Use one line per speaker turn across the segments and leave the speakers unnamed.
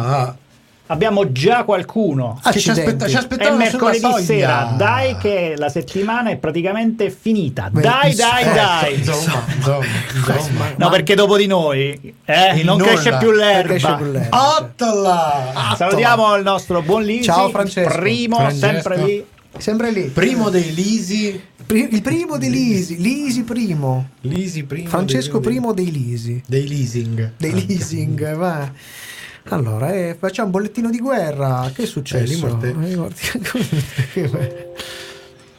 Va.
Abbiamo già qualcuno.
Che ci, aspetta, ci
È
aspettavano
mercoledì
sulla soglia.
sera, dai che la settimana è praticamente finita.
Beh,
dai,
eh,
dai, dai.
Insomma, insomma, insomma.
No, perché dopo di noi eh, non
nulla.
cresce più l'erba.
Ottala!
Salutiamo il nostro buon Lisi.
Ciao, Francesco.
Primo,
Francesco.
sempre lì.
Sempre lì.
Primo dei Lisi.
Il primo di Lisi. Lisi primo.
Lisi primo.
Francesco
dei-
primo dei Lisi.
Dei leasing.
Dei leasing, va. Allora, eh, facciamo un bollettino di guerra. Che è successo?
Eh.
Eh,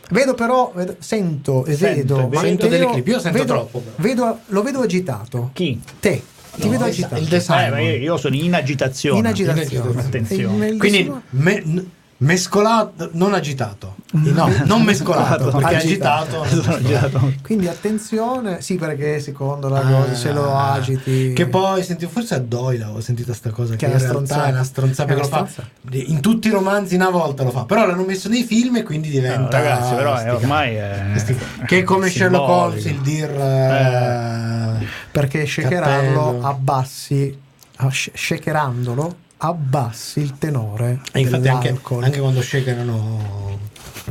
Vedo però, vedo- sento e
Sento,
vedo.
Sento delle clip, io sento
vedo-
troppo,
vedo- lo vedo agitato.
Chi?
Te. Ti
No,
vedo agitato.
il design.
Eh, io, sono in agitazione.
in agitazione.
Attenzione.
E il
Quindi me- n- mescolato, non agitato. No, non mescolato, perché
Agitato.
agitato.
Quindi attenzione, sì, perché secondo la
Ah,
cosa se lo agiti.
Che poi sentivo, forse a Doyle ho sentito sta cosa che,
è
in
una stronzata.
è una stronzata
È
perché lo fa in tutti i romanzi una volta lo fa, però l'hanno messo nei film e quindi
No,
diventa
ragazzi, però è ormai è
che è come Sherlock. Holmes il dir eh,
perché shakerarlo
Cappello.
abbassi, ah, sh- shakerandolo abbassi il tenore
e infatti anche, anche quando shakerano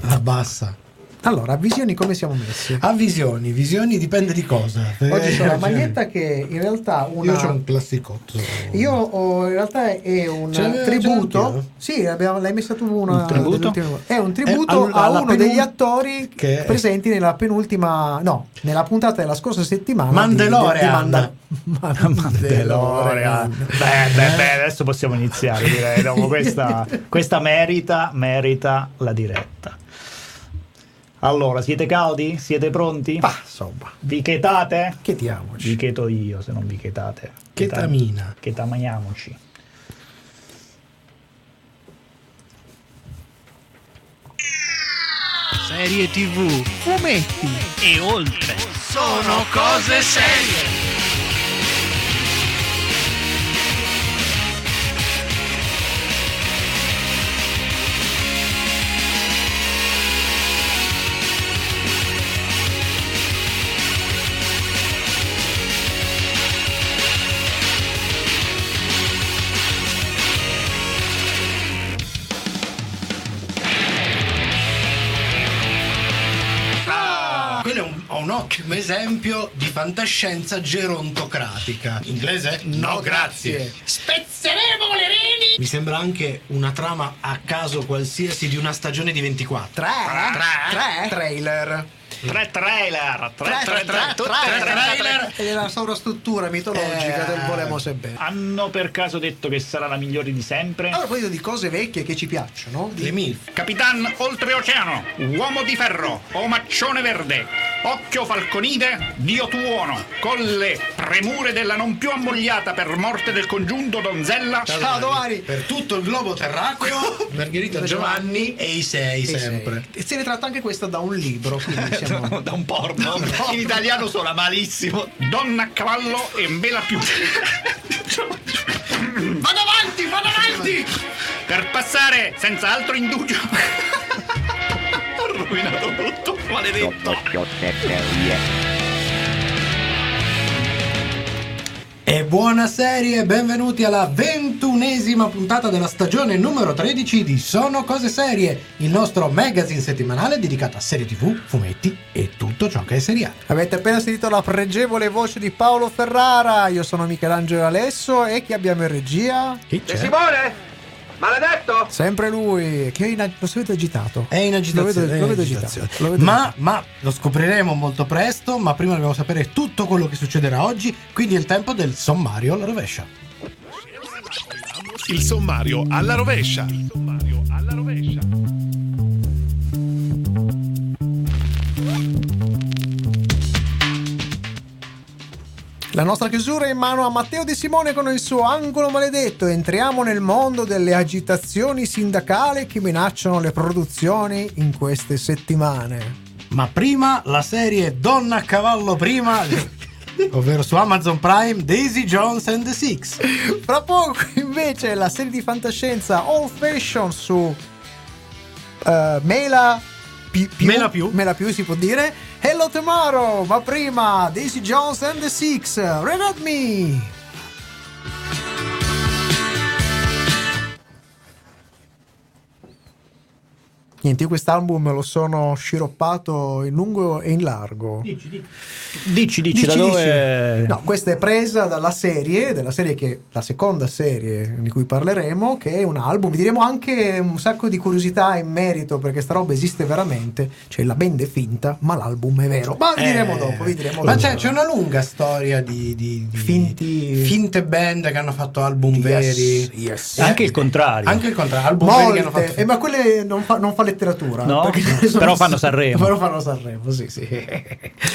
abbassa
Allora, a visioni come siamo messi?
a visioni, visioni dipende di cosa
Oggi c'ho
Eh,
la maglietta che in realtà una...
io c'ho un classicotto
Io ho, in realtà è un
l'hai-
tributo. Sì, abbiamo- l'hai messa tu una.
Un tributo?
È un tributo
Eh,
a
alla
uno
penul-
degli attori
che-
presenti nella penultima. No, nella puntata della scorsa settimana. di-
Mandalorian.
di Manda-
Mandalorian. Beh, beh, beh, adesso possiamo iniziare, direi. Dopo questa, questa merita, merita la diretta. Allora, siete caldi? Siete pronti?
Ma insomma,
Vi chetate? Vi
chetiamoci.
cheto io se non vi chetate.
Chetamina.
Chetamaniamoci.
serie tv, fumetti e oltre. Sono cose serie.
Un ottimo esempio di fantascienza gerontocratica inglese?
No, grazie.
Spezzeremo le reni.
Mi sembra anche una trama a caso qualsiasi di una stagione di 24.
Tre? Tre? Trailer.
Tre trailer, tre, tre, tre, tutte
tre
tre
trailer.
È la sovrastruttura mitologica
Eh.
del volemo se bene.
Hanno per caso detto che sarà la migliore di sempre?
A proposito di cose vecchie che ci piacciono, di-
Le MILF.
Capitan Oltreoceano, Uomo di Ferro, Omaccione Verde, Occhio Falconide, Dio Tuono, con le premure della non più ammogliata per morte del congiunto donzella.
Ciao domani.
Per tutto il globo terracqueo, Margherita Giovanni e i sei
E sei.
sempre.
E se ne tratta anche questa da un libro, quindi siamo...
da un porno. In italiano suona malissimo.
Donna a cavallo e vela più.
Vado avanti, vado avanti.
per passare senza altro indugio.
Ho rovinato tutto, maledetto.
E buona serie, benvenuti alla ventunesima puntata della stagione numero 13 di Sono Cose Serie, il nostro magazine settimanale dedicato a serie tv, fumetti e tutto ciò che è seriale.
Avete appena sentito la pregevole voce di Paolo Ferrara, io sono Michelangelo Alesso e chi abbiamo in regia?
Chi c'è?
Simone? Maledetto?
Sempre lui, che è in, lo vedo agitato.
È in agitazione,
Lo vedo, lo vedo
agitazione.
agitato. lo vedo
Ma, ma lo scopriremo molto presto, ma prima dobbiamo sapere tutto quello che succederà oggi, quindi è il tempo del sommario alla rovescia.
Il sommario alla rovescia. Il sommario alla rovescia.
La nostra chiusura è in mano a Matteo De Simone con il suo angolo maledetto. Entriamo nel mondo delle agitazioni sindacali che minacciano le produzioni in queste settimane.
Ma prima la serie Donna a cavallo prima, ovvero su Amazon Prime, Daisy Jones and the Six.
Fra poco invece la serie di fantascienza All Fashion su eh, Mela Pi- più,
Mela più.
Mela più si può dire. Hello Tomorrow, ma prima Daisy Jones and the Six, Red at Me. Niente, io quest'album lo sono sciroppato in lungo e in largo.
Dici, dici, da dove...
No, questa è presa dalla serie, della serie che la seconda serie di cui parleremo, che è un album. Vi diremo anche un sacco di curiosità in merito perché sta roba esiste veramente. Cioè la band è finta, ma l'album è vero. Ma vi diremo
Eh,
dopo, vi diremo
Ma c'è, c'è una lunga storia di, di- di
Finti-
finte band che hanno fatto album
Yes,
veri.
yes.
Anche il contrario.
Anche il contrario, album veri che hanno
Molte,
fatto
eh, ma quelle non fa, non fa letteratura.
No? Però fanno Sanremo.
Però fanno Sanremo, sì, sì.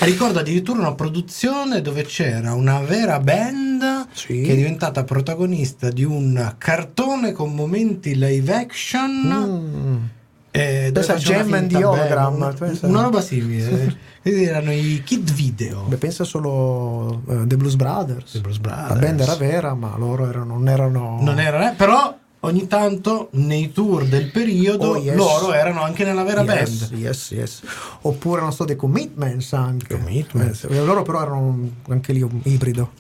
Ricordo addirittura una produzione dove c'era una vera band
Sì.
che è diventata protagonista di un cartone con momenti live action.
Mm.
eh,
Pensa a Gem
una
and the Hologram, pensa.
una roba simile. Quindi erano i Kid Video.
Beh, pensa solo eh, The Blues Brothers.
The Blues Brothers.
La band era vera, ma loro erano, non erano.
Non era, eh, però ogni tanto nei tour del periodo
Oh, yes.
loro erano anche nella vera
Yes,
band.
yes, yes. Oppure non so, dei commitments anche.
Commitments.
Eh, loro però erano anche lì un ibrido.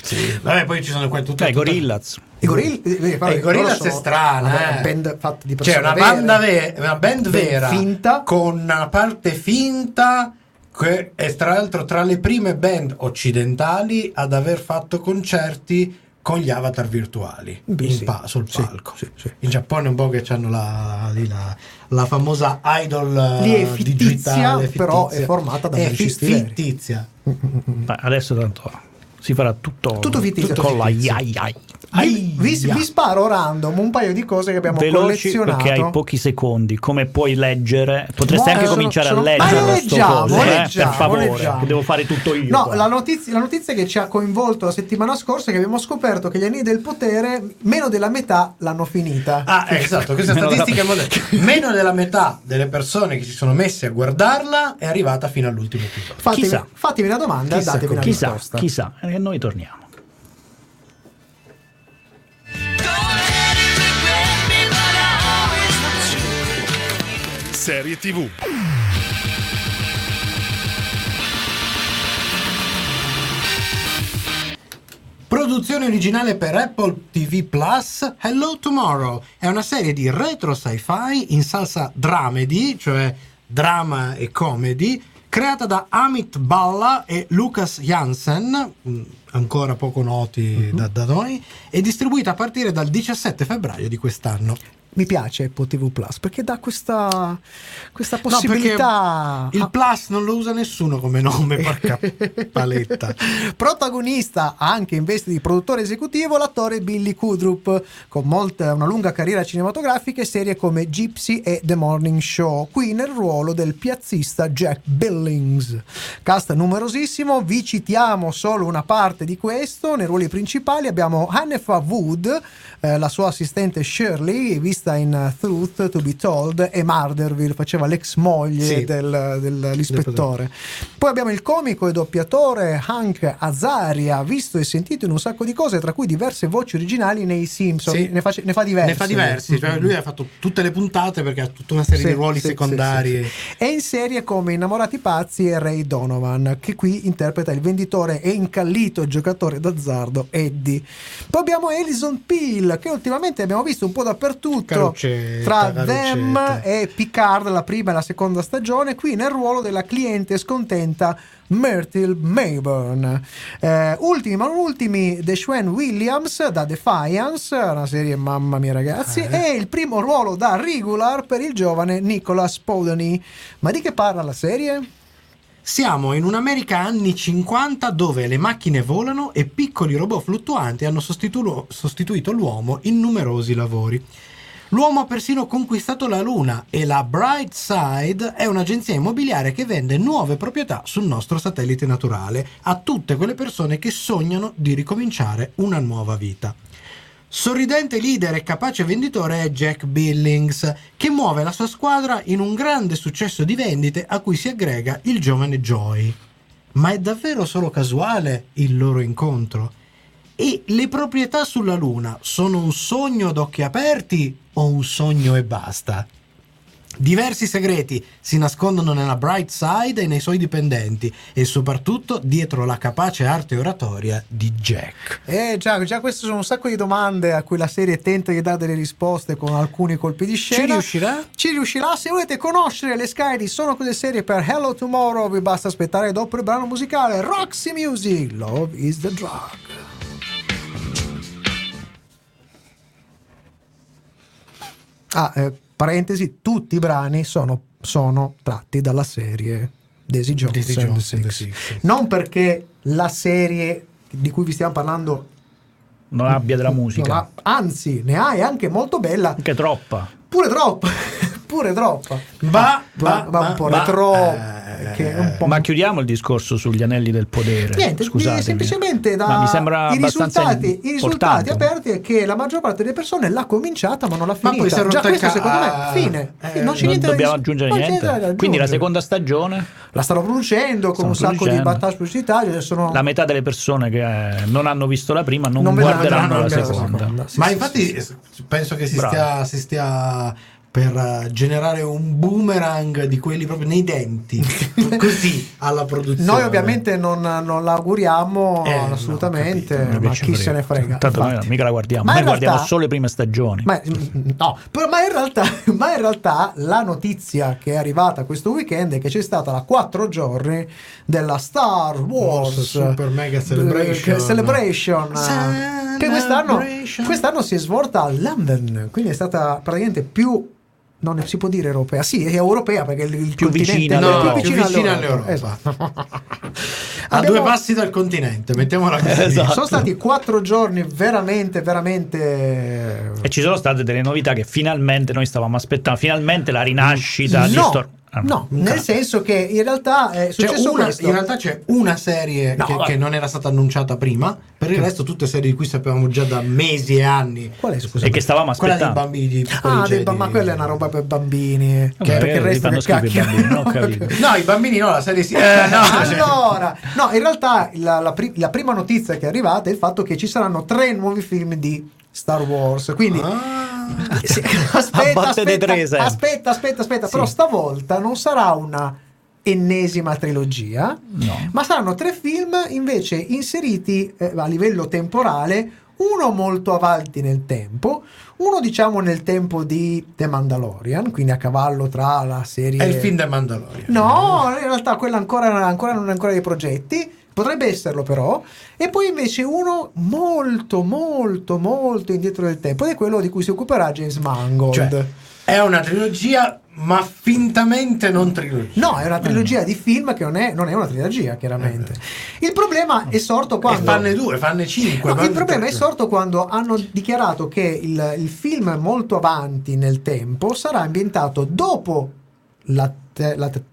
Vabbè, poi ci sono quelle tutte tutte-
Gorillaz.
I Gorillaz, eh,
Eh, i Gorillaz è strana, eh.
una band fatta di
Cioè,
persone
una,
vere.
banda ve- una band vera
finta.
con una parte finta che è tra l'altro tra le prime band occidentali ad aver fatto concerti con gli avatar virtuali
Beh, sì.
pa- sul palco.
sì, sì.
In Giappone un po' che hanno la, la, la famosa idol
Lì è
eh,
fittizia,
digitale
però
fittizia.
è formata da
è fi- fittizia.
Ma adesso tanto si farà tutto,
Tutto fittizio.
con la
fittizio.
yai yai.
Vi, vi- vi sparo random un paio di cose che abbiamo
Veloci
collezionato.
perché hai pochi secondi. Come puoi leggere? Potresti
No,
anche
sono-
cominciare
sono-
a leggere
Ma
sto
leggiamo,
coso, eh,
leggiamo,
per favore,
leggiamo.
che devo fare tutto io.
No, la notizia, la notizia che ci ha coinvolto la settimana scorsa è che abbiamo scoperto che gli anni del potere, meno della metà l'hanno finita.
Ah, eh, esatto, questa
Meno
statistica è
della-
moderna. Meno della metà delle persone che si sono messe a guardarla è arrivata fino all'ultimo episodio.
Fatemi,
chissà.
fatemi una domanda,
Chissà
datevi una
chissà,
risposta.
chissà, e noi torniamo.
Serie TV.
Produzione originale per Apple TV Plus, Hello Tomorrow è una serie di retro sci-fi in salsa dramedy, cioè drama e comedy, creata da Amit Balla e Lucas Jansen, mh, ancora poco noti da, da noi, e distribuita a partire dal 17 febbraio di quest'anno.
Mi piace Apple TV Plus perché dà questa, questa
No,
possibilità.
il
a-
Plus non lo usa nessuno come nome, porca paletta.
Protagonista anche in veste di produttore esecutivo l'attore Billy Kudrup, con molta, una lunga carriera cinematografica e serie come Gypsy e The Morning Show, qui nel ruolo del piazzista Jack Billings. Cast numerosissimo, vi citiamo solo una parte di questo, nei ruoli principali abbiamo Hannefa Wood, eh, la sua assistente Shirley, vista in uh, Truth to be Told, e Marderville, faceva l'ex moglie
Sì.
del- dell'ispettore. Poi abbiamo il comico e doppiatore Hank Azaria, visto e sentito in un sacco di cose, tra cui diverse voci originali nei Simpson.
Sì.
Ne, fa, ne fa diverse.
Ne fa diversi, cioè lui ha fatto tutte le puntate perché ha tutta una serie
Sì,
di ruoli secondari.
E in serie come Innamorati Pazzi e Ray Donovan, che qui interpreta il venditore e incallito giocatore d'azzardo Eddie. Poi abbiamo Alison Peel, che ultimamente abbiamo visto un po' dappertutto
Caruccetta,
tra
caruccetta.
Them e Picard, la prima e la seconda stagione, qui nel ruolo della cliente scontenta Myrtle Mayburn. Eh, ultimi ma non ultimi, The Schwen Williams da Defiance, una serie mamma mia ragazzi,
Eh.
e il primo ruolo da regular per il giovane Nicholas Podony. Ma di che parla la serie?
Siamo in un'America anni 50 dove le macchine volano e piccoli robot fluttuanti hanno sostitu- sostituito l'uomo in numerosi lavori. L'uomo ha persino conquistato la Luna e la Brightside è un'agenzia immobiliare che vende nuove proprietà sul nostro satellite naturale a tutte quelle persone che sognano di ricominciare una nuova vita. Sorridente leader e capace venditore è Jack Billings, che muove la sua squadra in un grande successo di vendite a cui si aggrega il giovane Joy. Ma è davvero solo casuale il loro incontro? E le proprietà sulla Luna sono un sogno ad occhi aperti o un sogno e basta? Diversi segreti si nascondono nella Bright Side e nei suoi dipendenti e soprattutto dietro la capace arte oratoria di Jack.
Eh già, già queste sono un sacco di domande a cui la serie tenta di dare delle risposte con alcuni colpi di scena.
Ci riuscirà?
Ci riuscirà. Se volete conoscere le Sky di Sono Cose Serie per Hello Tomorrow, vi basta aspettare dopo il brano musicale Roxy Music, Love is the Drug. Ah, eh, parentesi, tutti i brani sono, sono tratti dalla serie Daisy Jones,
Daisy Jones and the
Six.
Six.
Non perché la serie di cui vi stiamo parlando
Non abbia della musica.
ha- anzi, ne ha, è anche molto bella,
Anche troppa.
pure troppo, pure troppo.
Va,
Va, va un po'
va-
retro,
eh,
che è un po'
Ma chiudiamo il discorso sugli anelli del potere.
Niente,
Scusatemi.
semplicemente da
Ma mi sembra
i
abbastanza
risultati, i risultati aperti è che la maggior parte delle persone l'ha cominciata ma non l'ha
Ma
finita.
poi si è
Già questo
ca-
secondo me
ah,
fine.
eh,
non c'è
Non
niente da
dobbiamo
dis-
aggiungere
non
niente.
aggiungere.
Quindi la seconda stagione,
la stanno producendo con
Stanno
un sacco di
producendo.
battage pubblicitarie. Sono...
la metà delle persone che eh, non hanno visto la prima non,
Non
guarderanno la
la
seconda.
seconda. Sì,
Ma
sì,
infatti
sì, sì.
penso che si
Bravo.
stia, si stia per eh, generare un boomerang di quelli proprio nei denti, così alla produzione.
Noi ovviamente non, non l'auguriamo
Eh, no,
assolutamente,
capito.
ma chi se ne frega.
Tanto noi mica la guardiamo,
Ma
noi
in
guardiamo
realtà-
solo le prime stagioni.
Ma, mm, no, però- ma in, realtà, ma in realtà la notizia che è arrivata questo weekend è che c'è stata la quattro giorni della Star Wars
Super Mega Celebration.
eh, Celebration, eh, che quest'anno,
Celebration.
quest'anno si è svolta a London, quindi è stata praticamente più non si può dire europea, sì, è europea perché il, il
Più vicina
è
No,
all'Europa.
più vicina all'Europa.
Esatto.
A due passi dal continente, mettiamola così.
Esatto.
Sono stati quattro giorni veramente, veramente
E ci sono state delle novità che finalmente noi stavamo aspettando, finalmente la rinascita di
no,
Star Ah,
no, nel senso che in realtà è
C'è
successo
una-
questo.
in realtà c'è una serie
No,
che, che non era stata annunciata prima, per il resto tutte serie di cui sapevamo già da mesi e anni.
Qual è, scusa?
E che stavamo
Quella dei
aspettando.
bambini
Ah, dei ba- ma quella è una roba per bambini.
Vabbè,
perché il resto che cacchio.
bambini, capito.
No, i bambini no, la serie sì. Eh, no, cioè-
allora, no, in realtà la, la pri- la prima notizia che è arrivata è il fatto che ci saranno tre nuovi film di Star Wars. Quindi
Ah.
Sì, aspetta, aspetta,
sempre.
aspetta, aspetta, aspetta,
Sì.
però stavolta non sarà una ennesima trilogia,
No.
ma saranno tre film invece inseriti eh, a livello temporale, uno molto avanti nel tempo, uno diciamo nel tempo di The Mandalorian, quindi a cavallo tra la serie
È il film del Mandalorian.
No, in realtà quella ancora, ancora non è ancora dei progetti. Potrebbe esserlo però. E poi invece uno molto, molto, molto indietro del tempo. Ed è quello di cui si occuperà James Mangold.
Cioè, è una trilogia, ma fintamente non trilogia.
no, è una trilogia di film che non è, non è una trilogia, chiaramente. Il problema è sorto
E
quando...
fanne due, fanne cinque.
No, il problema è sorto quando hanno dichiarato che il, il film molto avanti nel tempo sarà ambientato dopo la, te- la te-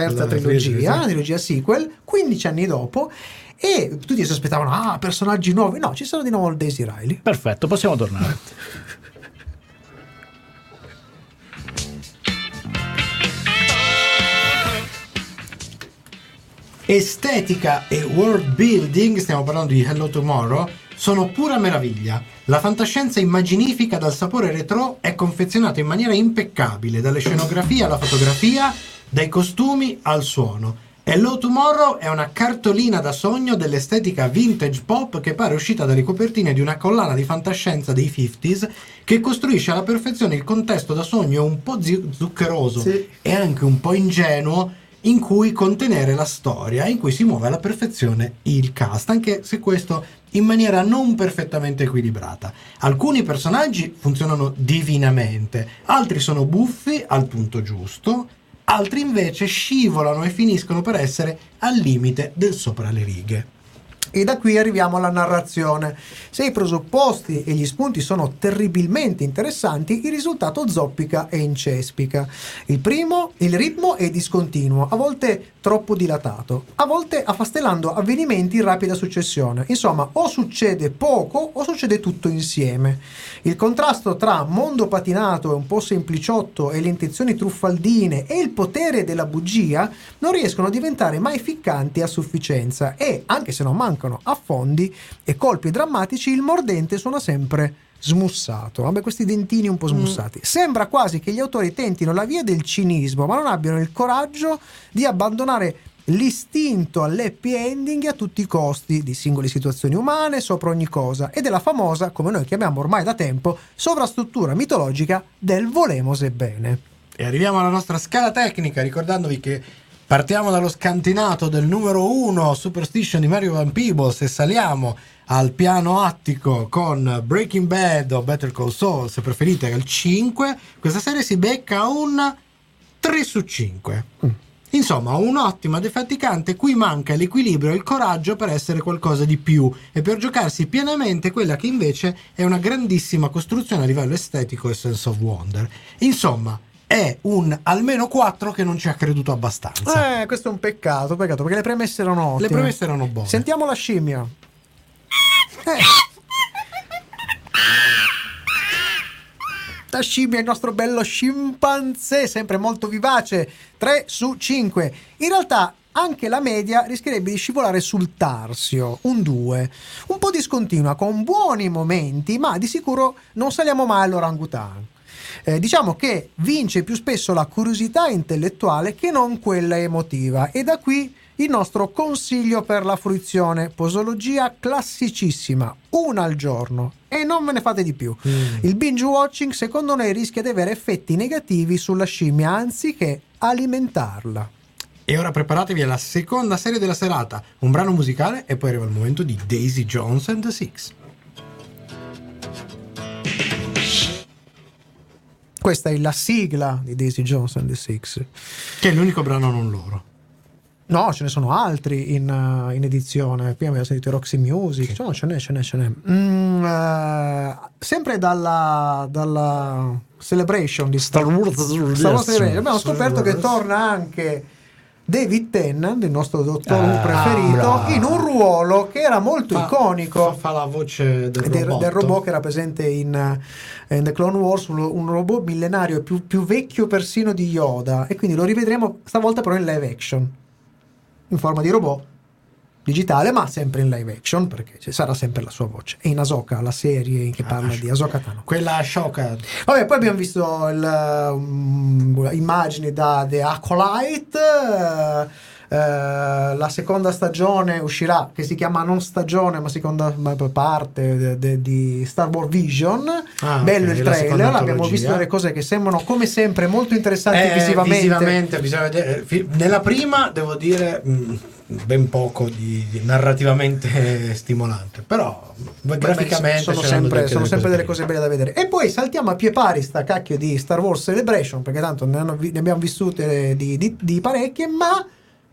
terza
La
trilogia, la trilogia sequel, 15 anni dopo. E tutti si aspettavano, ah, personaggi nuovi. No, ci sono di nuovo il Daisy Riley.
Perfetto, possiamo tornare.
Estetica e world building, stiamo parlando di Hello Tomorrow, sono pura meraviglia. La fantascienza immaginifica dal sapore retro è confezionata in maniera impeccabile, dalle scenografie alla fotografia, dai costumi al suono. Hello Tomorrow è una cartolina da sogno dell'estetica vintage pop che pare uscita dalle copertine di una collana di fantascienza dei 50s che costruisce alla perfezione il contesto da sogno un po' zuccheroso
Sì.
e anche un po' ingenuo in cui contenere la storia, in cui si muove alla perfezione il cast, anche se questo in maniera non perfettamente equilibrata. Alcuni personaggi funzionano divinamente, altri sono buffi al punto giusto, altri invece scivolano e finiscono per essere al limite del sopra le righe.
E da qui arriviamo alla narrazione. Se i presupposti e gli spunti sono terribilmente interessanti, il risultato zoppica e incespica. Il primo, il ritmo è discontinuo, a volte troppo dilatato, a volte affastellando avvenimenti in rapida successione. Insomma, o succede poco o succede tutto insieme. Il contrasto tra mondo patinato e un po' sempliciotto e le intenzioni truffaldine e il potere della bugia non riescono a diventare mai ficcanti a sufficienza e, anche se non mancano affondi e colpi drammatici, il mordente suona sempre smussato, vabbè, questi dentini un po' smussati. Sembra quasi che gli autori tentino la via del cinismo, ma non abbiano il coraggio di abbandonare l'istinto all'happy ending a tutti i costi di singole situazioni umane sopra ogni cosa e della famosa, come noi chiamiamo ormai da tempo, sovrastruttura mitologica del volemos e bene.
E arriviamo alla nostra scala tecnica, ricordandovi che partiamo dallo scantinato del numero 1 Superstition di Mario Van Peebles e saliamo al piano attico con Breaking Bad o Better Call Saul, se preferite, al 5. Questa serie si becca un 3 su 5. Insomma, un'ottima defaticante cui manca l'equilibrio e il coraggio per essere qualcosa di più e per giocarsi pienamente quella che invece è una grandissima costruzione a livello estetico e sense of wonder. Insomma, è un almeno 4 che non ci ha creduto abbastanza.
Eh, questo è un peccato, peccato, perché le premesse erano ottime.
Le premesse erano buone.
Sentiamo la scimmia. Eh. La scimmia, il nostro bello scimpanzé, sempre molto vivace, 3 su 5. In realtà anche la media rischierebbe di scivolare sul tarsio, un 2. Un po' discontinua, con buoni momenti, ma di sicuro non saliamo mai all'orangutan. Eh, diciamo che vince più spesso la curiosità intellettuale che non quella emotiva e da qui il nostro consiglio per la fruizione, posologia classicissima, una al giorno e non me ne fate di più. Il binge watching secondo noi rischia di avere effetti negativi sulla scimmia anziché alimentarla.
E ora preparatevi alla seconda serie della serata, un brano musicale e poi arriva il momento di Daisy Jones and the Six.
Questa è la sigla di Daisy Jones and the Six.
Che è l'unico brano non loro.
No, ce ne sono altri in, uh, in edizione. Prima abbiamo sentito Roxy Music. No, ce n'è, ce n'è, ce n'è. Mm, eh, sempre dalla, dalla Celebration di Star Wars. Star Wars. Abbiamo scoperto che torna anche David Tennant, il nostro dottor
Ah,
preferito,
bravo.
in un ruolo che era molto
Fa-
iconico.
Fa, fa la voce del
del,
robot.
del robot che era presente in, eh, in The Clone Wars, un, un robot millenario più, più vecchio persino di Yoda. E quindi lo rivedremo stavolta però in live action, in forma di robot digitale, ma sempre in live action perché ci sarà sempre la sua voce. E in Ahsoka, la serie che parla di Ahsoka Tano.
Quella sciocca.
Vabbè, poi abbiamo visto il, um, immagini da The Acolyte. eh, la seconda stagione uscirà che si chiama non stagione ma seconda parte di Star Wars Vision
Ah,
bello
ok,
il trailer abbiamo visto delle cose che sembrano come sempre molto interessanti
Eh,
visivamente,
visivamente bisogna vedere. Fi- Nella prima devo dire mh, ben poco di, di narrativamente stimolante, però
Beh,
graficamente
sono sempre,
delle
sono sempre delle cose belle da vedere. E poi saltiamo a pie pari sta cacchio di Star Wars Celebration, perché tanto ne, hanno ne abbiamo vissute di, di- di parecchie, ma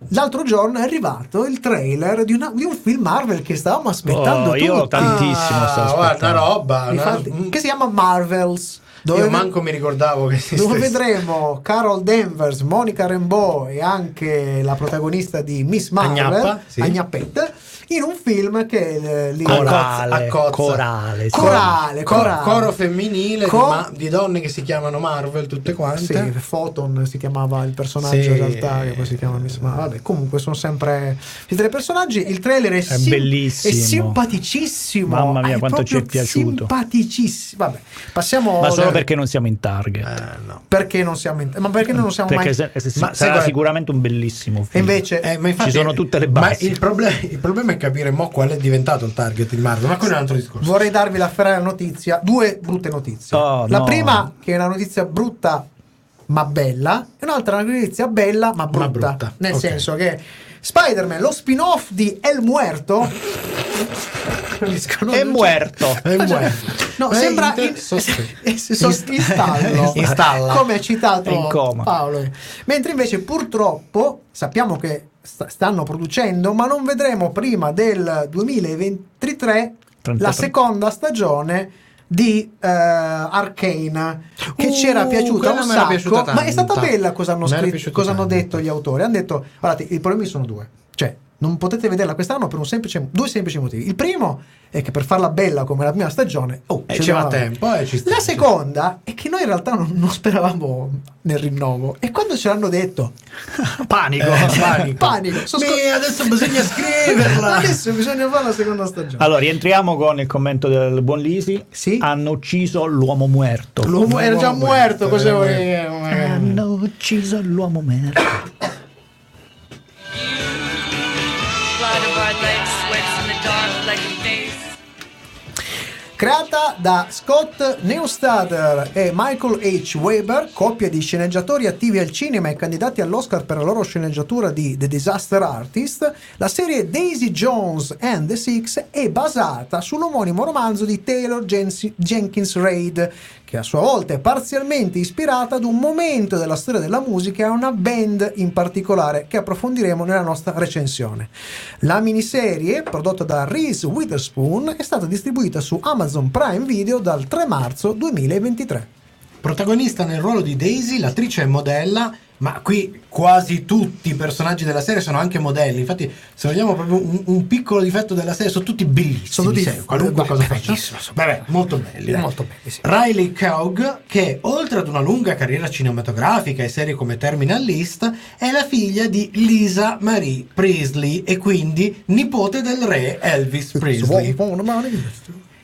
l'altro giorno è arrivato il trailer di, una- di un film Marvel che stavamo aspettando
Oh, io
tutti.
tantissimo
Ah, guarda roba.
Infatti,
una-
che si chiama Marvels. Dove,
Io manco mi ricordavo che esistesse.
dove vedremo Carol Danvers, Monica Rambeau e anche la protagonista di Miss Marvel,
Agnappa, sì.
Agnappetta, in un film che eh, lì
Corale,
accozza.
corale, sì.
Corale,
Cor-
corale.
coro femminile
Co-
di, ma- di donne che si chiamano Marvel tutte quante.
Sì, Photon si chiamava il personaggio
Sì.
in realtà, che poi si chiama Miss Marvel. Vabbè, comunque sono sempre i tre personaggi. Il trailer è,
È bellissimo.
è simpaticissimo.
Mamma mia,
È
quanto ci è piaciuto.
Simpaticissimo. Vabbè, passiamo.
Ma solo perché non siamo in target.
Eh, no.
Perché non siamo in. Ma perché noi non siamo
perché
mai.
se- se-
Ma
sarà sicuramente un bellissimo film.
invece.
Eh, ma infatti-
Ci sono tutte le
Ma
basi.
il, proble- il problema è capire mo qual è diventato il target di Marvel, ma quello è un altro discorso.
Vorrei darvi la ferrara notizia, due brutte notizie.
Oh,
la
no.
prima, che è una notizia brutta ma bella, e un'altra una notizia bella ma brutta.
brutta.
Nel
Ok.
senso che Spider-Man, lo spin-off di El Muerto.
È muerto.
È muerto.
No,
Eh,
sembra
inter-
in,
sost-
installo.
Installa.
come ha citato
È in coma.
Paolo. Mentre invece purtroppo sappiamo che sta- stanno producendo, ma non vedremo prima del 2023 la
33.
seconda stagione di eh, Arcane che
Uh,
ci era piaciuta
quella
un sacco.
piaciuta
ma è stata bella cosa hanno, scritto,
piaciuta
cosa hanno detto gli autori. Hanno detto guardate i problemi sono due. Cioè non potete vederla quest'anno per un semplice, due semplici motivi. Il primo è che per farla bella come la prima stagione, oh,
Eh,
ci
ci va
va-
tempo, eh, ci sta,
La seconda è che noi in realtà non, non speravamo nel rinnovo e quando ce l'hanno detto,
Panico.
Eh, panico.
panico. sono scor-
Mi, adesso bisogna scriverla.
Adesso bisogna fare la seconda stagione.
Allora, rientriamo con il commento del buon Lisi.
Sì.
Hanno ucciso l'uomo muerto.
L'uomo era già
L'uomo
muerto,
muerto,
cosa vuoi?
muerto.
Hanno ucciso l'uomo muerto.
Creata da Scott Neustadter e Michael H. Weber, coppia di sceneggiatori attivi al cinema e candidati all'Oscar per la loro sceneggiatura di The Disaster Artist, la serie Daisy Jones and the Six è basata sull'omonimo romanzo di Taylor Jensi- Jenkins Reid, che a sua volta è parzialmente ispirata ad un momento della storia della musica e a una band in particolare che approfondiremo nella nostra recensione. La miniserie, prodotta da Reese Witherspoon, è stata distribuita su Amazon Prime Video dal 3 marzo 2023.
Protagonista nel ruolo di Daisy, l'attrice è modella, ma qui quasi tutti i personaggi della serie sono anche modelli. Infatti, se vogliamo proprio un, un piccolo difetto della serie, sono tutti bellissimi.
Sono tutti-
sai, qualunque
beh,
cosa
bellissimi,
faccia.
sono
Vabbè, molto belli. dai.
Molto belli, sì.
Riley Keough, che oltre ad una lunga carriera cinematografica e serie come Terminal List, è la figlia di Lisa Marie Priestley e quindi nipote del re Elvis Presley.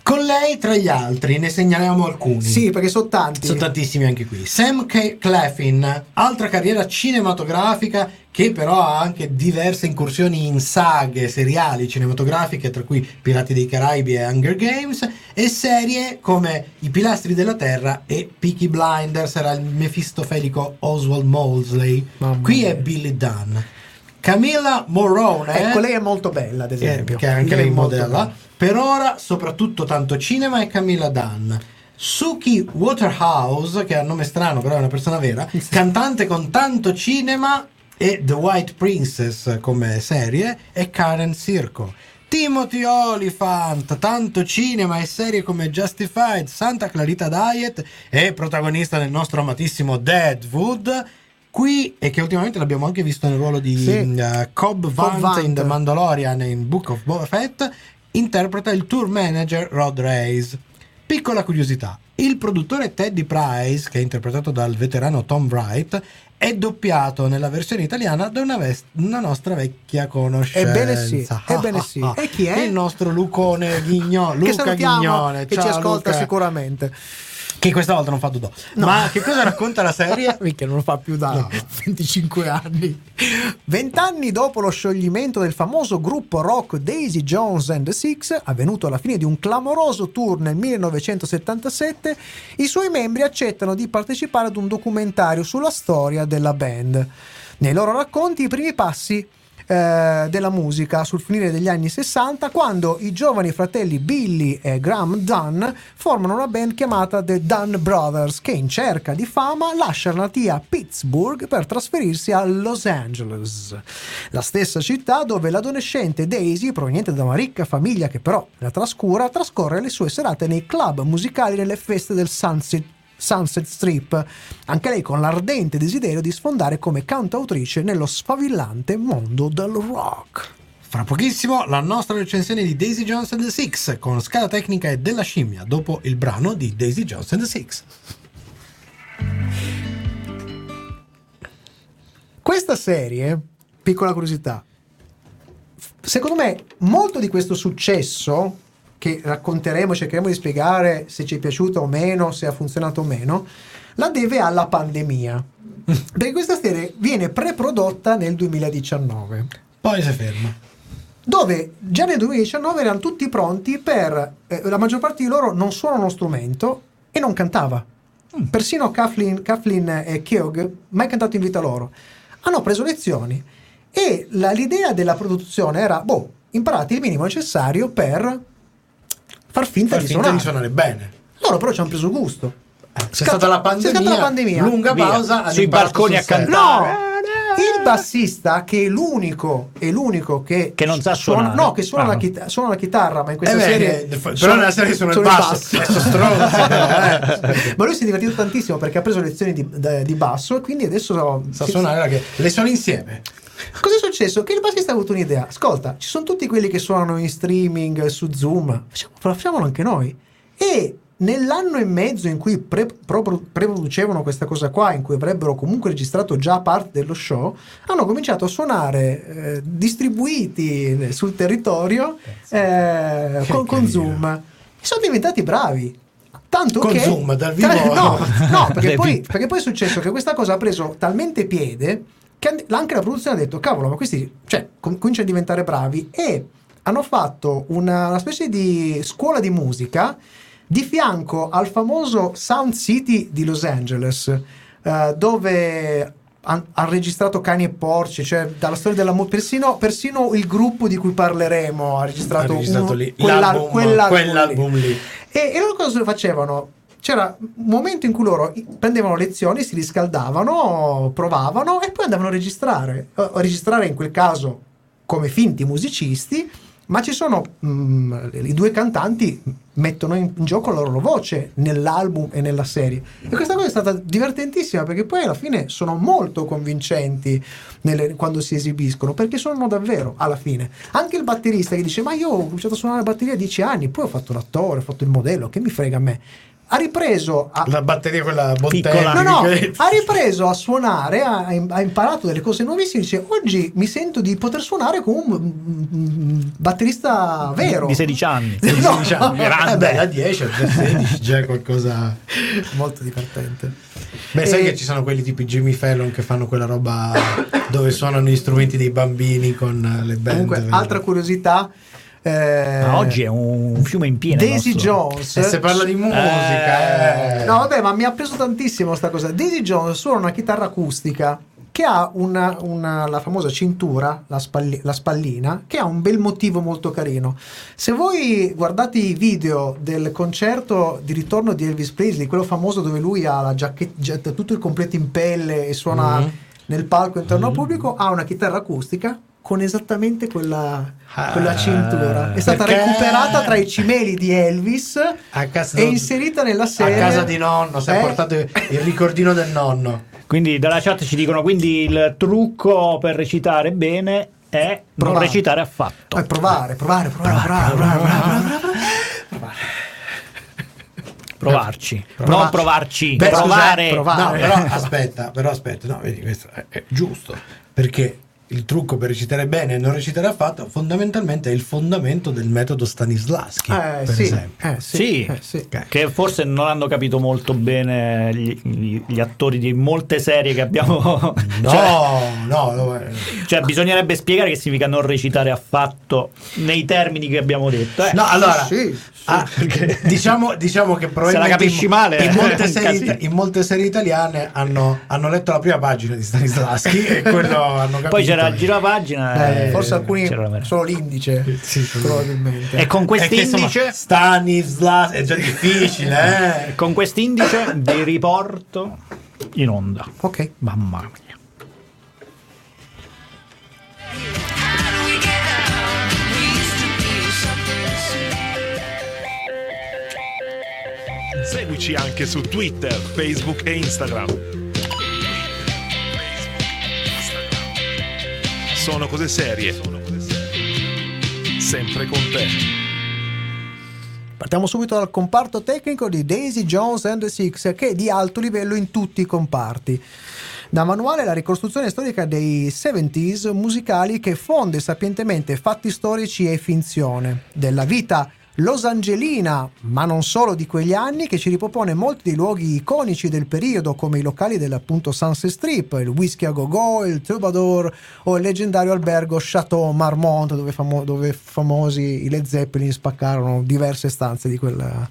Con lei, tra gli altri, ne segnaliamo alcuni.
Sì, perché sono tanti.
Sono tantissimi anche qui. Sam K. Claflin, altra carriera cinematografica che però ha anche diverse incursioni in saghe seriali cinematografiche, tra cui Pirati dei Caraibi e Hunger Games, e serie come I Pilastri della Terra e Peaky Blinders, era il mefistofelico Oswald Mosley. Qui è Billy Dunn. Camilla Morone,
Ecco, lei è molto bella, ad
che,
esempio.
che anche
Lei
lei
è
modella. Per ora, soprattutto tanto cinema e Camilla Dunn. Suki Waterhouse, che ha un nome strano, però è una persona vera, cantante con tanto cinema e The White Princess come serie, e Karen Circo. Timothy Oliphant, tanto cinema e serie come Justified, Santa Clarita Diet e protagonista del nostro amatissimo Deadwood. Qui, e che ultimamente l'abbiamo anche visto nel ruolo di
Sì.
uh, Cobb Vanth,
Vanth.
in The Mandalorian in Book of Boba Fett, interpreta il tour manager Rod Reis. Piccola curiosità, il produttore Teddy Price, che è interpretato dal veterano Tom Wright, è doppiato nella versione italiana da una, ves- una nostra vecchia conoscenza.
Ebbene sì, ebbene sì. E chi è?
Il nostro Lucone Ghigno,
che
Luca Ghignone.
che ci ascolta
Luca.
sicuramente.
Che questa volta non fa Dudò. Ma che cosa racconta la serie?
Mica non lo fa più da 25 anni. Vent'anni dopo lo scioglimento del famoso gruppo rock Daisy Jones and the Six, avvenuto alla fine di un clamoroso tour nel 1977, i suoi membri accettano di partecipare ad un documentario sulla storia della band. Nei loro racconti i primi passi eh, della musica sul finire degli anni 60 quando i giovani fratelli Billy e Graham Dunn formano una band chiamata The Dunn Brothers che in cerca di fama lascia la natia Pittsburgh per trasferirsi a Los Angeles, la stessa città dove l'adolescente Daisy, proveniente da una ricca famiglia che però la trascura, trascorre le sue serate nei club musicali nelle feste del Sunset Sunset Strip, anche lei con l'ardente desiderio di sfondare come cantautrice nello sfavillante mondo del rock.
Fra pochissimo la nostra recensione di Daisy Jones and the Six con scala tecnica e della scimmia dopo il brano di Daisy Jones and the Six.
Questa serie, piccola curiosità, secondo me molto di questo successo che racconteremo, cercheremo di spiegare se ci è piaciuto o meno, se ha funzionato o meno, la deve alla pandemia. Perché questa serie viene preprodotta nel 2019
Poi si ferma.
dove già nel 2019 erano tutti pronti per eh, la maggior parte di loro non suona uno strumento e non cantava persino Kathleen, Kathleen e Keogh mai cantato in vita loro hanno preso lezioni e la- l'idea della produzione era boh imparate il minimo necessario per far finta,
Far
di,
finta
suonare.
di suonare bene.
loro però ci hanno preso gusto
C'è
Scatta-
stata la
c'è
pandemia,
stata la pandemia.
lunga
Via.
pausa
Sui balconi a cantare.
No! Il bassista, che è l'unico, è l'unico che,
Che non sa
suona,
suonare.
no, che suona,
Ah,
la chita- suona la chitarra, ma in questa
Eh beh,
serie.
eh, però nella serie sono il basso. Questo stronzo, eh.
ma lui si è divertito tantissimo perché ha preso lezioni di, di basso e quindi adesso
Sa suonare che le suona insieme.
Cosa è successo? Che il bassista ha avuto un'idea. Ascolta, ci sono tutti quelli che suonano in streaming su Zoom, facciamo, facciamolo anche noi. E nell'anno e mezzo in cui pre- pro- preproducevano questa cosa qua, in cui avrebbero comunque registrato già parte dello show, hanno cominciato a suonare eh, distribuiti sul territorio eh, con, con Zoom. E sono diventati bravi. Tanto
Con
che
Zoom, dal vivo?
No, no, perché, poi, perché poi è successo che questa cosa ha preso talmente piede che an- anche la produzione ha detto cavolo ma questi cioè, com- cominciano a diventare bravi e hanno fatto una, una specie di scuola di musica di fianco al famoso Sound City di Los Angeles eh, dove han, han registrato cani e porci cioè dalla storia della musica persino, persino il gruppo di cui parleremo ha registrato,
Ha registrato
uno-
lì
quella-
l'album,
quell'album lì.
quell'album lì.
E, e loro cosa facevano? C'era un momento in cui loro prendevano lezioni, si riscaldavano, provavano e poi andavano a registrare. A registrare in quel caso come finti musicisti, ma ci sono mm, i due cantanti mettono in, in gioco la loro voce nell'album e nella serie. E questa cosa è stata divertentissima perché poi alla fine sono molto convincenti nelle- quando si esibiscono, perché sono davvero alla fine. Anche il batterista che dice: Ma io ho cominciato a suonare la batteria a 10 anni, poi ho fatto l'attore, ho fatto il modello, che mi frega a me. Ha ripreso a,
La batteria quella
Piccola.
bottega.
No, no, ha ripreso a suonare, ha, ha imparato delle cose nuovissime. Dice: Oggi mi sento di poter suonare come un batterista vero.
Di 16 anni.
No.
Diciamo,
Grande.
eh beh, da 10 a 16 già qualcosa.
Molto divertente.
Beh, sai
E-
che ci sono quelli tipo Jimmy Fallon che fanno quella roba dove suonano gli strumenti dei bambini con le band.
Comunque,
vero?
altra curiosità. Eh,
Ma oggi è un fiume in piena.
Daisy Jones.
E se parla di musica, eh.
No, vabbè, ma mi ha preso tantissimo sta cosa. Daisy Jones suona una chitarra acustica che ha una, una- la famosa cintura, la, spalli- la spallina, che ha un bel motivo molto carino. Se voi guardate i video del concerto di ritorno di Elvis Presley, quello famoso dove lui ha la giacchetta, tutto il completo in pelle e suona
Mhm.
nel palco interno al pubblico, ha una chitarra acustica con esattamente quella,
Ah,
quella cintura. È stata
perché-
recuperata tra i cimeli di Elvis
A casa,
e inserita nella
a
serie
casa di nonno, si è
Eh?
portato il ricordino del nonno.
Quindi dalla chat ci dicono quindi il trucco per recitare bene è non
Provare.
recitare affatto.
Eh, provare, provare, provare, provare, provare, provare, provare.
Provarci.
Provare.
Non provarci,
Beh,
provare.
eh, provare.
No, però aspetta, però aspetta, no, vedi, questo è, è giusto. Perché il trucco per recitare bene e non recitare affatto, fondamentalmente è il fondamento del metodo Stanislaschi.
Eh,
per
sì,
esempio.
eh, sì,
Sì.
eh, sì.
Che forse non hanno capito molto bene gli, gli- gli attori di molte serie che abbiamo.
No,
cioè,
no, no, eh.
cioè, bisognerebbe spiegare che significa non recitare affatto nei termini che abbiamo detto. eh.
No, allora,
Sì, sì,
ah, diciamo, diciamo che probabilmente
capisci
in,
male,
in
è
molte, serie, in molte serie italiane hanno, hanno letto la prima pagina di Stanislaschi e quello hanno capito.
Poi c'era il girapagina.
Eh,
e
forse alcuni
c'era
solo l'indice,
Sì, sì.
probabilmente.
E con
E insomma,
quest'indice.
Stanislas è già difficile, eh.
Con quest'indice vi riporto in onda.
Ok.
Mamma mia.
Seguici anche su Twitter, Facebook e Instagram. Sono cose serie. Sempre con te.
Partiamo subito dal comparto tecnico di Daisy Jones and the Six, che è di alto livello in tutti i comparti. Da manuale la ricostruzione storica dei 70s musicali che fonde sapientemente fatti storici e finzione, della vita losangelina, ma non solo di quegli anni, che ci ripropone molti dei luoghi iconici del periodo, come i locali dell'appunto Sunset Strip, il Whisky a Go Go, il Troubadour o il leggendario albergo Chateau Marmont, dove, famo- dove famosi i Led Zeppelin spaccarono diverse stanze di quella.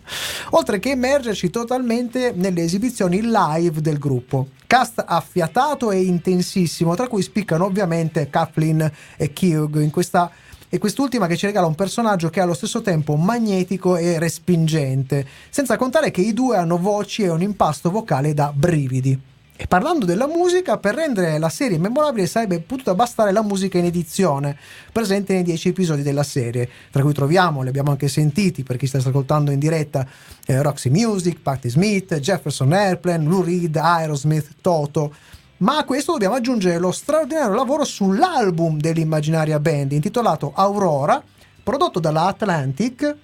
Oltre che immergerci totalmente nelle esibizioni live del gruppo. Cast affiatato e intensissimo, tra cui spiccano ovviamente Kathleen e Hugh in questa e quest'ultima che ci regala un personaggio che è allo stesso tempo magnetico e respingente, senza contare che i due hanno voci e un impasto vocale da brividi. E parlando della musica, per rendere la serie memorabile sarebbe potuta bastare la musica in edizione, presente nei 10 episodi della serie, tra cui troviamo, li abbiamo anche sentiti per chi sta ascoltando in diretta, eh, Roxy Music, Patti Smith, Jefferson Airplane, Lou Reed, Aerosmith, Toto. Ma a questo dobbiamo aggiungere lo straordinario lavoro sull'album dell'immaginaria band intitolato Aurora, prodotto dalla Atlantic.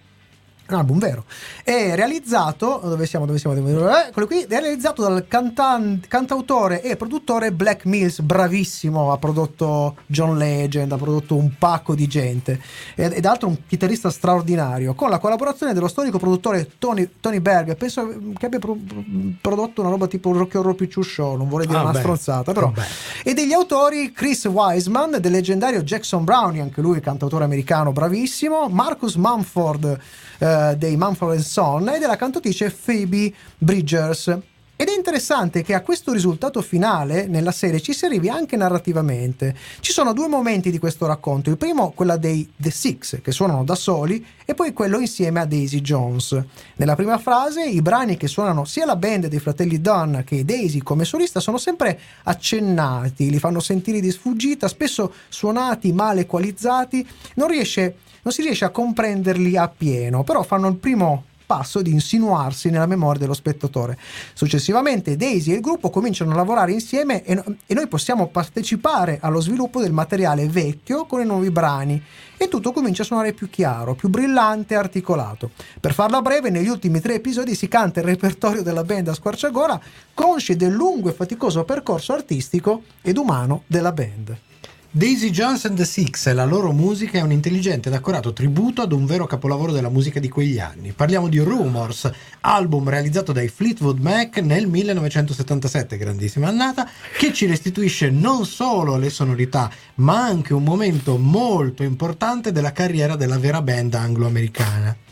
Un album vero. È realizzato. Dove siamo? Dove siamo? Dove- eh, quello qui. È realizzato dal cantan- cantautore e produttore Black Mills, bravissimo. Ha prodotto John Legend, ha prodotto un pacco di gente. Ed ed altro un chitarrista straordinario. Con la collaborazione dello storico produttore Tony, Tony Berg. Penso che abbia pro- prodotto una roba tipo Rocky Horror Picture Show. Non vorrei dire
Ah,
una
beh.
stronzata, però.
Vabbè.
E degli autori Chris Wiseman, del leggendario Jackson Brownie, anche lui cantautore americano bravissimo, Marcus Mumford eh, dei Mumford Son e della cantautrice Phoebe Bridgers. Ed è interessante che a questo risultato finale nella serie ci si arrivi anche narrativamente. Ci sono due momenti di questo racconto. Il primo, quella dei The Six, che suonano da soli, e poi quello insieme a Daisy Jones. Nella prima frase, i brani che suonano sia la band dei fratelli Dunn che Daisy come solista sono sempre accennati, li fanno sentire di sfuggita, spesso suonati, male equalizzati. Non, riesce, non si riesce a comprenderli appieno, però fanno il primo passo di insinuarsi nella memoria dello spettatore. Successivamente Daisy e il gruppo cominciano a lavorare insieme e, no- e noi possiamo partecipare allo sviluppo del materiale vecchio con i nuovi brani e tutto comincia a suonare più chiaro, più brillante e articolato. Per farla breve, negli ultimi tre episodi si canta il repertorio della band a squarciagora, consci del lungo e faticoso percorso artistico ed umano della band.
Daisy Jones and the Six e la loro musica è un intelligente ed accurato tributo ad un vero capolavoro della musica di quegli anni. Parliamo di Rumors, album realizzato dai Fleetwood Mac nel 1977, grandissima annata, che ci restituisce non solo le sonorità, ma anche un momento molto importante della carriera della vera band anglo-americana.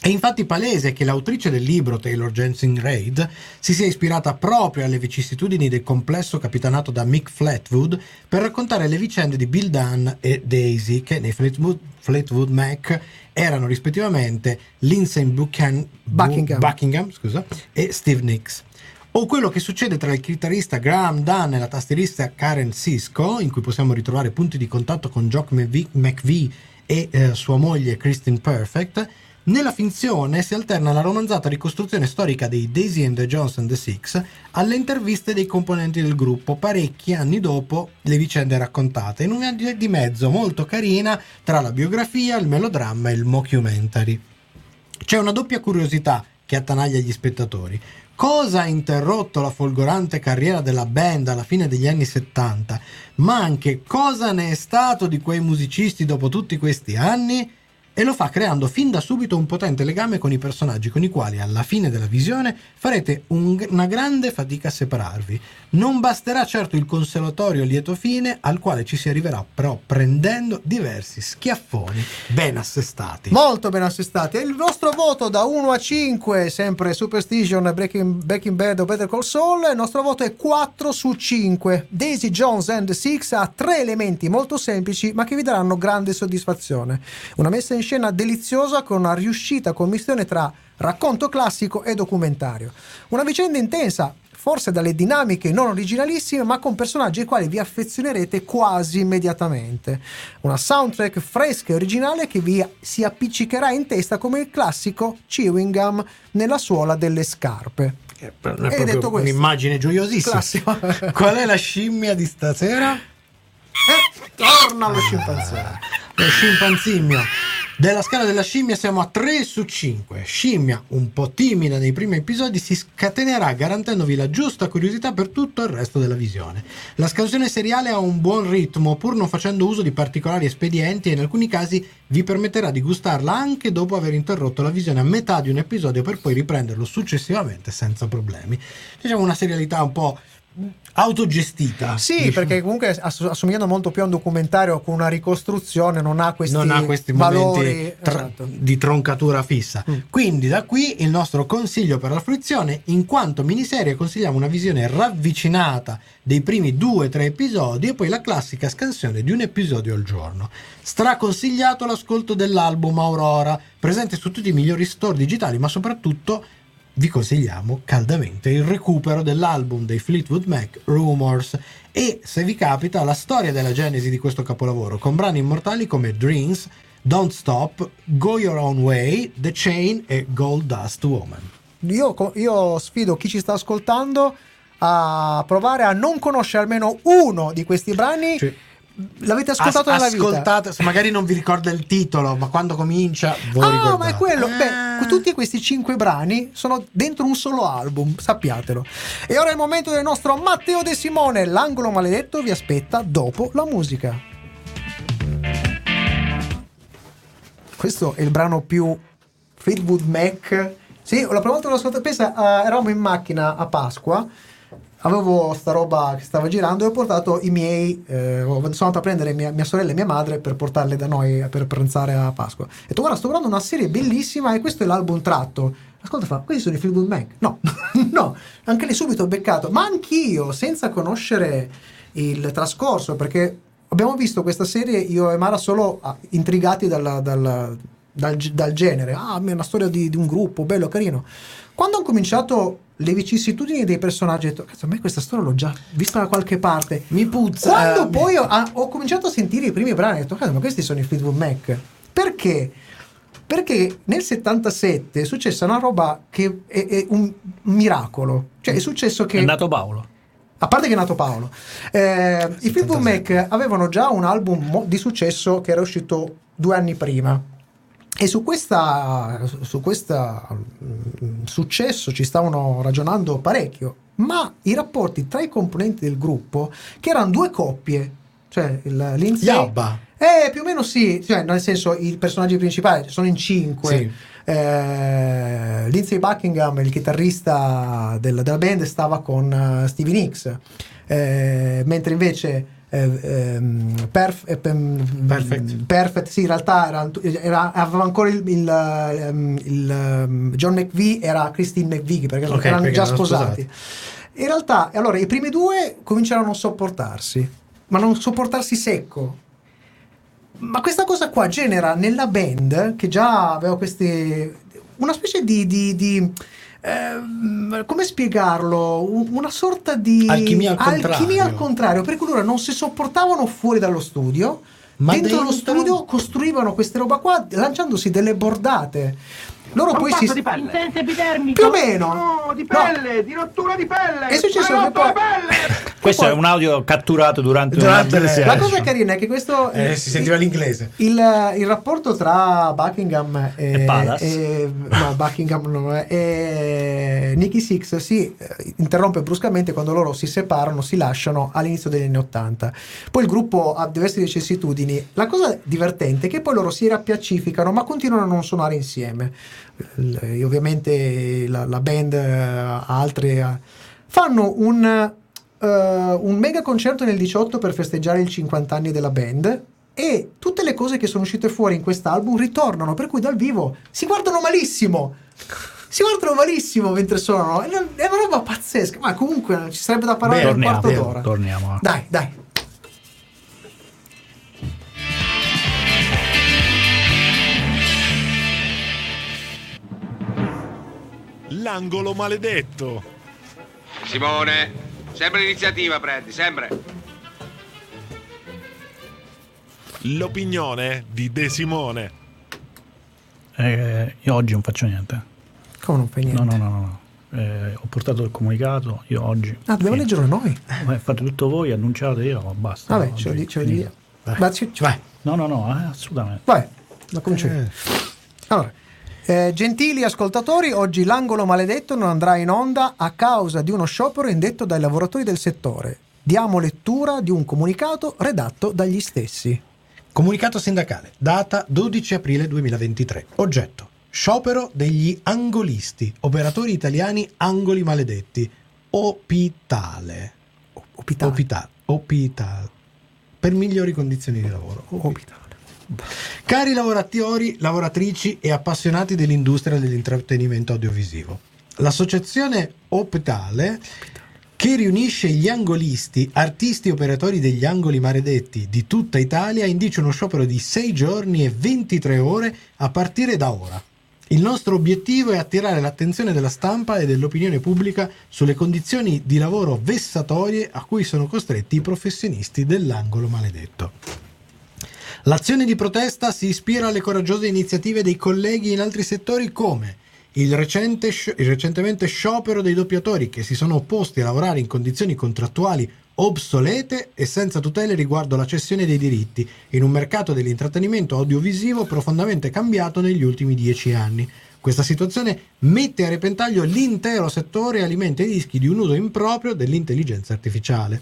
È infatti palese che l'autrice del libro, Taylor Jensen Reid, si sia ispirata proprio alle vicissitudini del complesso capitanato da Mick Flatwood per raccontare le vicende di Bill Dunn e Daisy, che nei Fleetwood, Fleetwood Mac erano rispettivamente Lindsay Buchan-
Buckingham.
Buckingham, scusa, e Steve Nicks. O quello che succede tra il chitarrista Graham Dunn e la tastierista Karen Sisko, in cui possiamo ritrovare punti di contatto con Jock McVie, McVie e eh, sua moglie Christine Perfect. Nella finzione si alterna la romanzata ricostruzione storica dei Daisy and the and the Six alle interviste dei componenti del gruppo parecchi anni dopo le vicende raccontate, in una di di mezzo molto carina tra la biografia, il melodramma e il mockumentary. C'è una doppia curiosità che attanaglia gli spettatori. Cosa ha interrotto la folgorante carriera della band alla fine degli anni 70, ma anche cosa ne è stato di quei musicisti dopo tutti questi anni? E lo fa creando fin da subito un potente legame con i personaggi con i quali alla fine della visione farete un- una grande fatica a separarvi. Non basterà certo il consolatorio lieto fine al quale ci si arriverà però prendendo diversi schiaffoni ben assestati.
Molto ben assestati. E il vostro voto da 1 a 5, sempre Superstition, Breaking, Breaking Bad o Better Call Saul, il nostro voto è 4 su 5. Daisy Jones and Six ha tre elementi molto semplici ma che vi daranno grande soddisfazione. Una messa in scena deliziosa con una riuscita commissione tra racconto classico e documentario. Una vicenda intensa, forse dalle dinamiche non originalissime, ma con personaggi ai quali vi affezionerete quasi immediatamente. Una soundtrack fresca e originale che vi si appiccicherà in testa come il classico chewing gum nella suola delle scarpe.
È
E
proprio
detto questo,
un'immagine gioiosissima. Qual è la scimmia di stasera?
Eh, torna lo scimpanzé.
Lo scimpanzimio. Della scala della scimmia siamo a 3 su 5. Scimmia, un po' timida nei primi episodi, si scatenerà garantendovi la giusta curiosità per tutto il resto della visione. La scansione seriale ha un buon ritmo, pur non facendo uso di particolari espedienti e in alcuni casi vi permetterà di gustarla anche dopo aver interrotto la visione a metà di un episodio per poi riprenderlo successivamente senza problemi. Diciamo una serialità un po' autogestita.
Sì,
diciamo.
perché comunque ass- assomigliando molto più a un documentario con una ricostruzione, non ha questi,
non ha questi
valori
momenti tra-
esatto.
di troncatura fissa.
Mm.
Quindi da qui il nostro consiglio per la fruizione, in quanto miniserie consigliamo una visione ravvicinata dei primi due o tre episodi e poi la classica scansione di un episodio al giorno. Straconsigliato l'ascolto dell'album Aurora, presente su tutti i migliori store digitali, ma soprattutto vi consigliamo caldamente il recupero dell'album dei Fleetwood Mac Rumors e se vi capita la storia della genesi di questo capolavoro con brani immortali come Dreams, Don't Stop, Go Your Own Way, The Chain e Gold Dust Woman.
Io, io sfido chi ci sta ascoltando a provare a non conoscere almeno uno di questi brani.
Sì.
L'avete ascoltato
As-
nella vita?
ascoltate, se magari non vi ricorda il titolo, ma quando comincia voi
Ah,
ricordate.
ma è quello.
Ah.
Beh, tutti questi cinque brani sono dentro un solo album, sappiatelo. E ora è il momento del nostro Matteo De Simone. L'angolo maledetto vi aspetta dopo la musica. Questo è il brano più Fleetwood Mac. Sì, la prima volta che l'ho ascoltato, pensa, eh, eravamo in macchina a Pasqua. Avevo sta roba che stava girando e ho portato i miei. eh, sono andato a prendere mia, mia sorella e mia madre per portarle da noi per pranzare a Pasqua. E ho detto, guarda, sto guardando una serie bellissima e questo è l'album tratto. Ascolta, fa, questi sono i Fleetwood Mac. No, no, anche lì subito ho beccato. Ma anch'io, senza conoscere il trascorso, perché abbiamo visto questa serie io e Mara solo ah, intrigati dalla- dalla- dal, dal genere. Ah, è una storia di, di un gruppo, bello, carino. Quando ho cominciato le vicissitudini dei personaggi, ho detto, cazzo, a me questa storia l'ho già vista da qualche parte.
Mi puzza.
Quando
eh,
poi ho, ah, ho cominciato a sentire i primi brani, ho detto, cazzo, ma questi sono i Fleetwood Mac. Perché? Perché nel 77 è successa una roba che è, è un miracolo. Cioè è successo che...
È nato Paolo.
A parte che è nato Paolo, eh, i Fleetwood Mac avevano già un album di successo che era uscito due anni prima. E su questa, su questa mm, successo ci stavano ragionando parecchio, ma i rapporti tra i componenti del gruppo, che erano due coppie, cioè il Lindsay...
Yabba.
Eh, più o meno sì, cioè, nel senso i personaggi principali sono in cinque.
Sì.
Eh, Lindsay Buckingham, il chitarrista del- della band, stava con eh, Stevie Nicks, Eh, mentre invece eh, ehm, Perf- eh,
Perfect.
Perfect, sì, in realtà era, era- aveva ancora il, il, ehm, il, ehm, John McVie era Christine McVie perché
Ok,
erano
perché
già
erano
sposati. In realtà, allora, i primi due cominciarono a non sopportarsi, ma non sopportarsi secco. Ma questa cosa qua genera nella band, che già aveva questi. una specie di. di- di, ehm, come spiegarlo? Un- Una sorta di.
Alchimia al contrario.
alchimia al contrario, per cui loro non si sopportavano fuori dallo studio.
Ma
dentro, lo
dentro?
studio costruivano queste roba qua lanciandosi delle bordate. Loro poi si.
di pelle.
Più o meno.
No, di
No.
pelle, di rottura di pelle.
È successo
Ma
che
la
poi-
pelle.
Questo
poi-
è un audio catturato durante,
Durante le-
La
eh.
cosa carina è che questo.
Eh, si sentiva l'inglese.
Il, il rapporto tra Buckingham e,
E Palace?
e- no, Buckingham no, eh, e Nicky Six si eh, interrompe bruscamente quando loro si separano, si lasciano all'inizio degli anni Ottanta. Poi il gruppo ha diverse vicissitudini. La cosa divertente è che poi loro si rappiacificano, ma continuano a non suonare insieme. L- e ovviamente la, la band eh, ha altre. eh, fanno un, eh, un mega concerto nel 18 per festeggiare il 50 anni della band e tutte le cose che sono uscite fuori in quest'album ritornano, per cui dal vivo si guardano malissimo. Si guardano malissimo mentre suonano. È una, è una roba pazzesca. Ma comunque ci sarebbe da parlare per un quarto
torniamo,
d'ora.
torniamo. eh.
Dai, dai.
L'angolo maledetto.
Simone, sempre l'iniziativa prendi, sempre.
L'opinione di De Simone.
Eh, io oggi non faccio niente.
Come non fai niente?
No, no, no, no. no. Eh, ho portato il comunicato, io oggi.
Ah, dobbiamo
Fine.
leggerlo noi.
Eh, fate tutto voi, annunciate io, basta.
Vabbè,
Oggi
ce lo, di- ce lo dico. Ma ci-
Vai.
No, no, no, eh, assolutamente.
Vai, lo comincio io. Allora, eh, gentili ascoltatori, oggi l'angolo maledetto non andrà in onda a causa di uno sciopero indetto dai lavoratori del settore. Diamo lettura di un comunicato redatto dagli stessi.
Comunicato sindacale, data 12 aprile 2023. Oggetto: Sciopero degli angolisti, operatori italiani angoli maledetti. Opitale.
Opitale.
Opitale. Opitale. Per migliori condizioni di lavoro.
Opitale.
Cari lavoratori, lavoratrici e appassionati dell'industria dell'intrattenimento audiovisivo, l'associazione Optale, che riunisce gli angolisti, artisti e operatori degli angoli maledetti di tutta Italia, indice uno sciopero di 6 giorni e 23 ore a partire da ora. Il nostro obiettivo è attirare l'attenzione della stampa e dell'opinione pubblica sulle condizioni di lavoro vessatorie a cui sono costretti i professionisti dell'angolo maledetto. L'azione di protesta si ispira alle coraggiose iniziative dei colleghi in altri settori come il, recente il recentemente sciopero dei doppiatori che si sono opposti a lavorare in condizioni contrattuali obsolete e senza tutele riguardo la cessione dei diritti in un mercato dell'intrattenimento audiovisivo profondamente cambiato negli ultimi dieci anni. Questa situazione mette a repentaglio l'intero settore e alimenta i rischi di un uso improprio dell'intelligenza artificiale.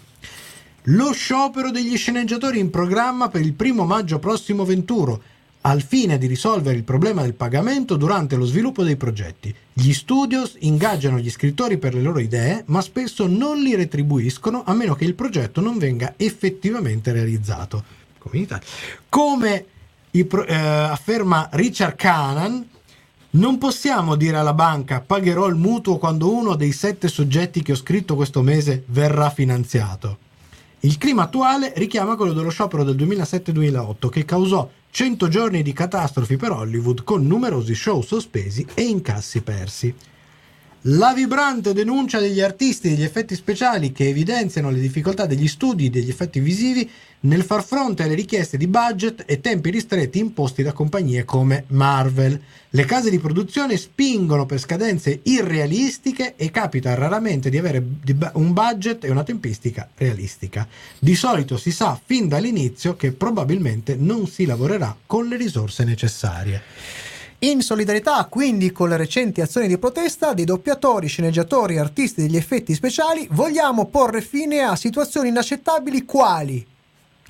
Lo sciopero degli sceneggiatori in programma per il primo maggio prossimo venturo, al fine di risolvere il problema del pagamento durante lo sviluppo dei progetti. Gli studios ingaggiano gli scrittori per le loro idee, ma spesso non li retribuiscono a meno che il progetto non venga effettivamente realizzato. Come. Come pro- eh, afferma Richard Canan, non possiamo dire alla banca pagherò il mutuo quando uno dei sette soggetti che ho scritto questo mese verrà finanziato. Il clima attuale richiama quello dello sciopero del 2007-2008 che causò 100 giorni di catastrofi per Hollywood con numerosi show sospesi e incassi persi. La vibrante denuncia degli artisti degli effetti speciali che evidenziano le difficoltà degli studi degli effetti visivi nel far fronte alle richieste di budget e tempi ristretti imposti da compagnie come Marvel. Le case di produzione spingono per scadenze irrealistiche e capita raramente di avere un budget e una tempistica realistica. Di solito si sa fin dall'inizio che probabilmente non si lavorerà con le risorse necessarie.
In solidarietà quindi con le recenti azioni di protesta dei doppiatori, sceneggiatori e artisti degli effetti speciali, vogliamo porre fine a situazioni inaccettabili quali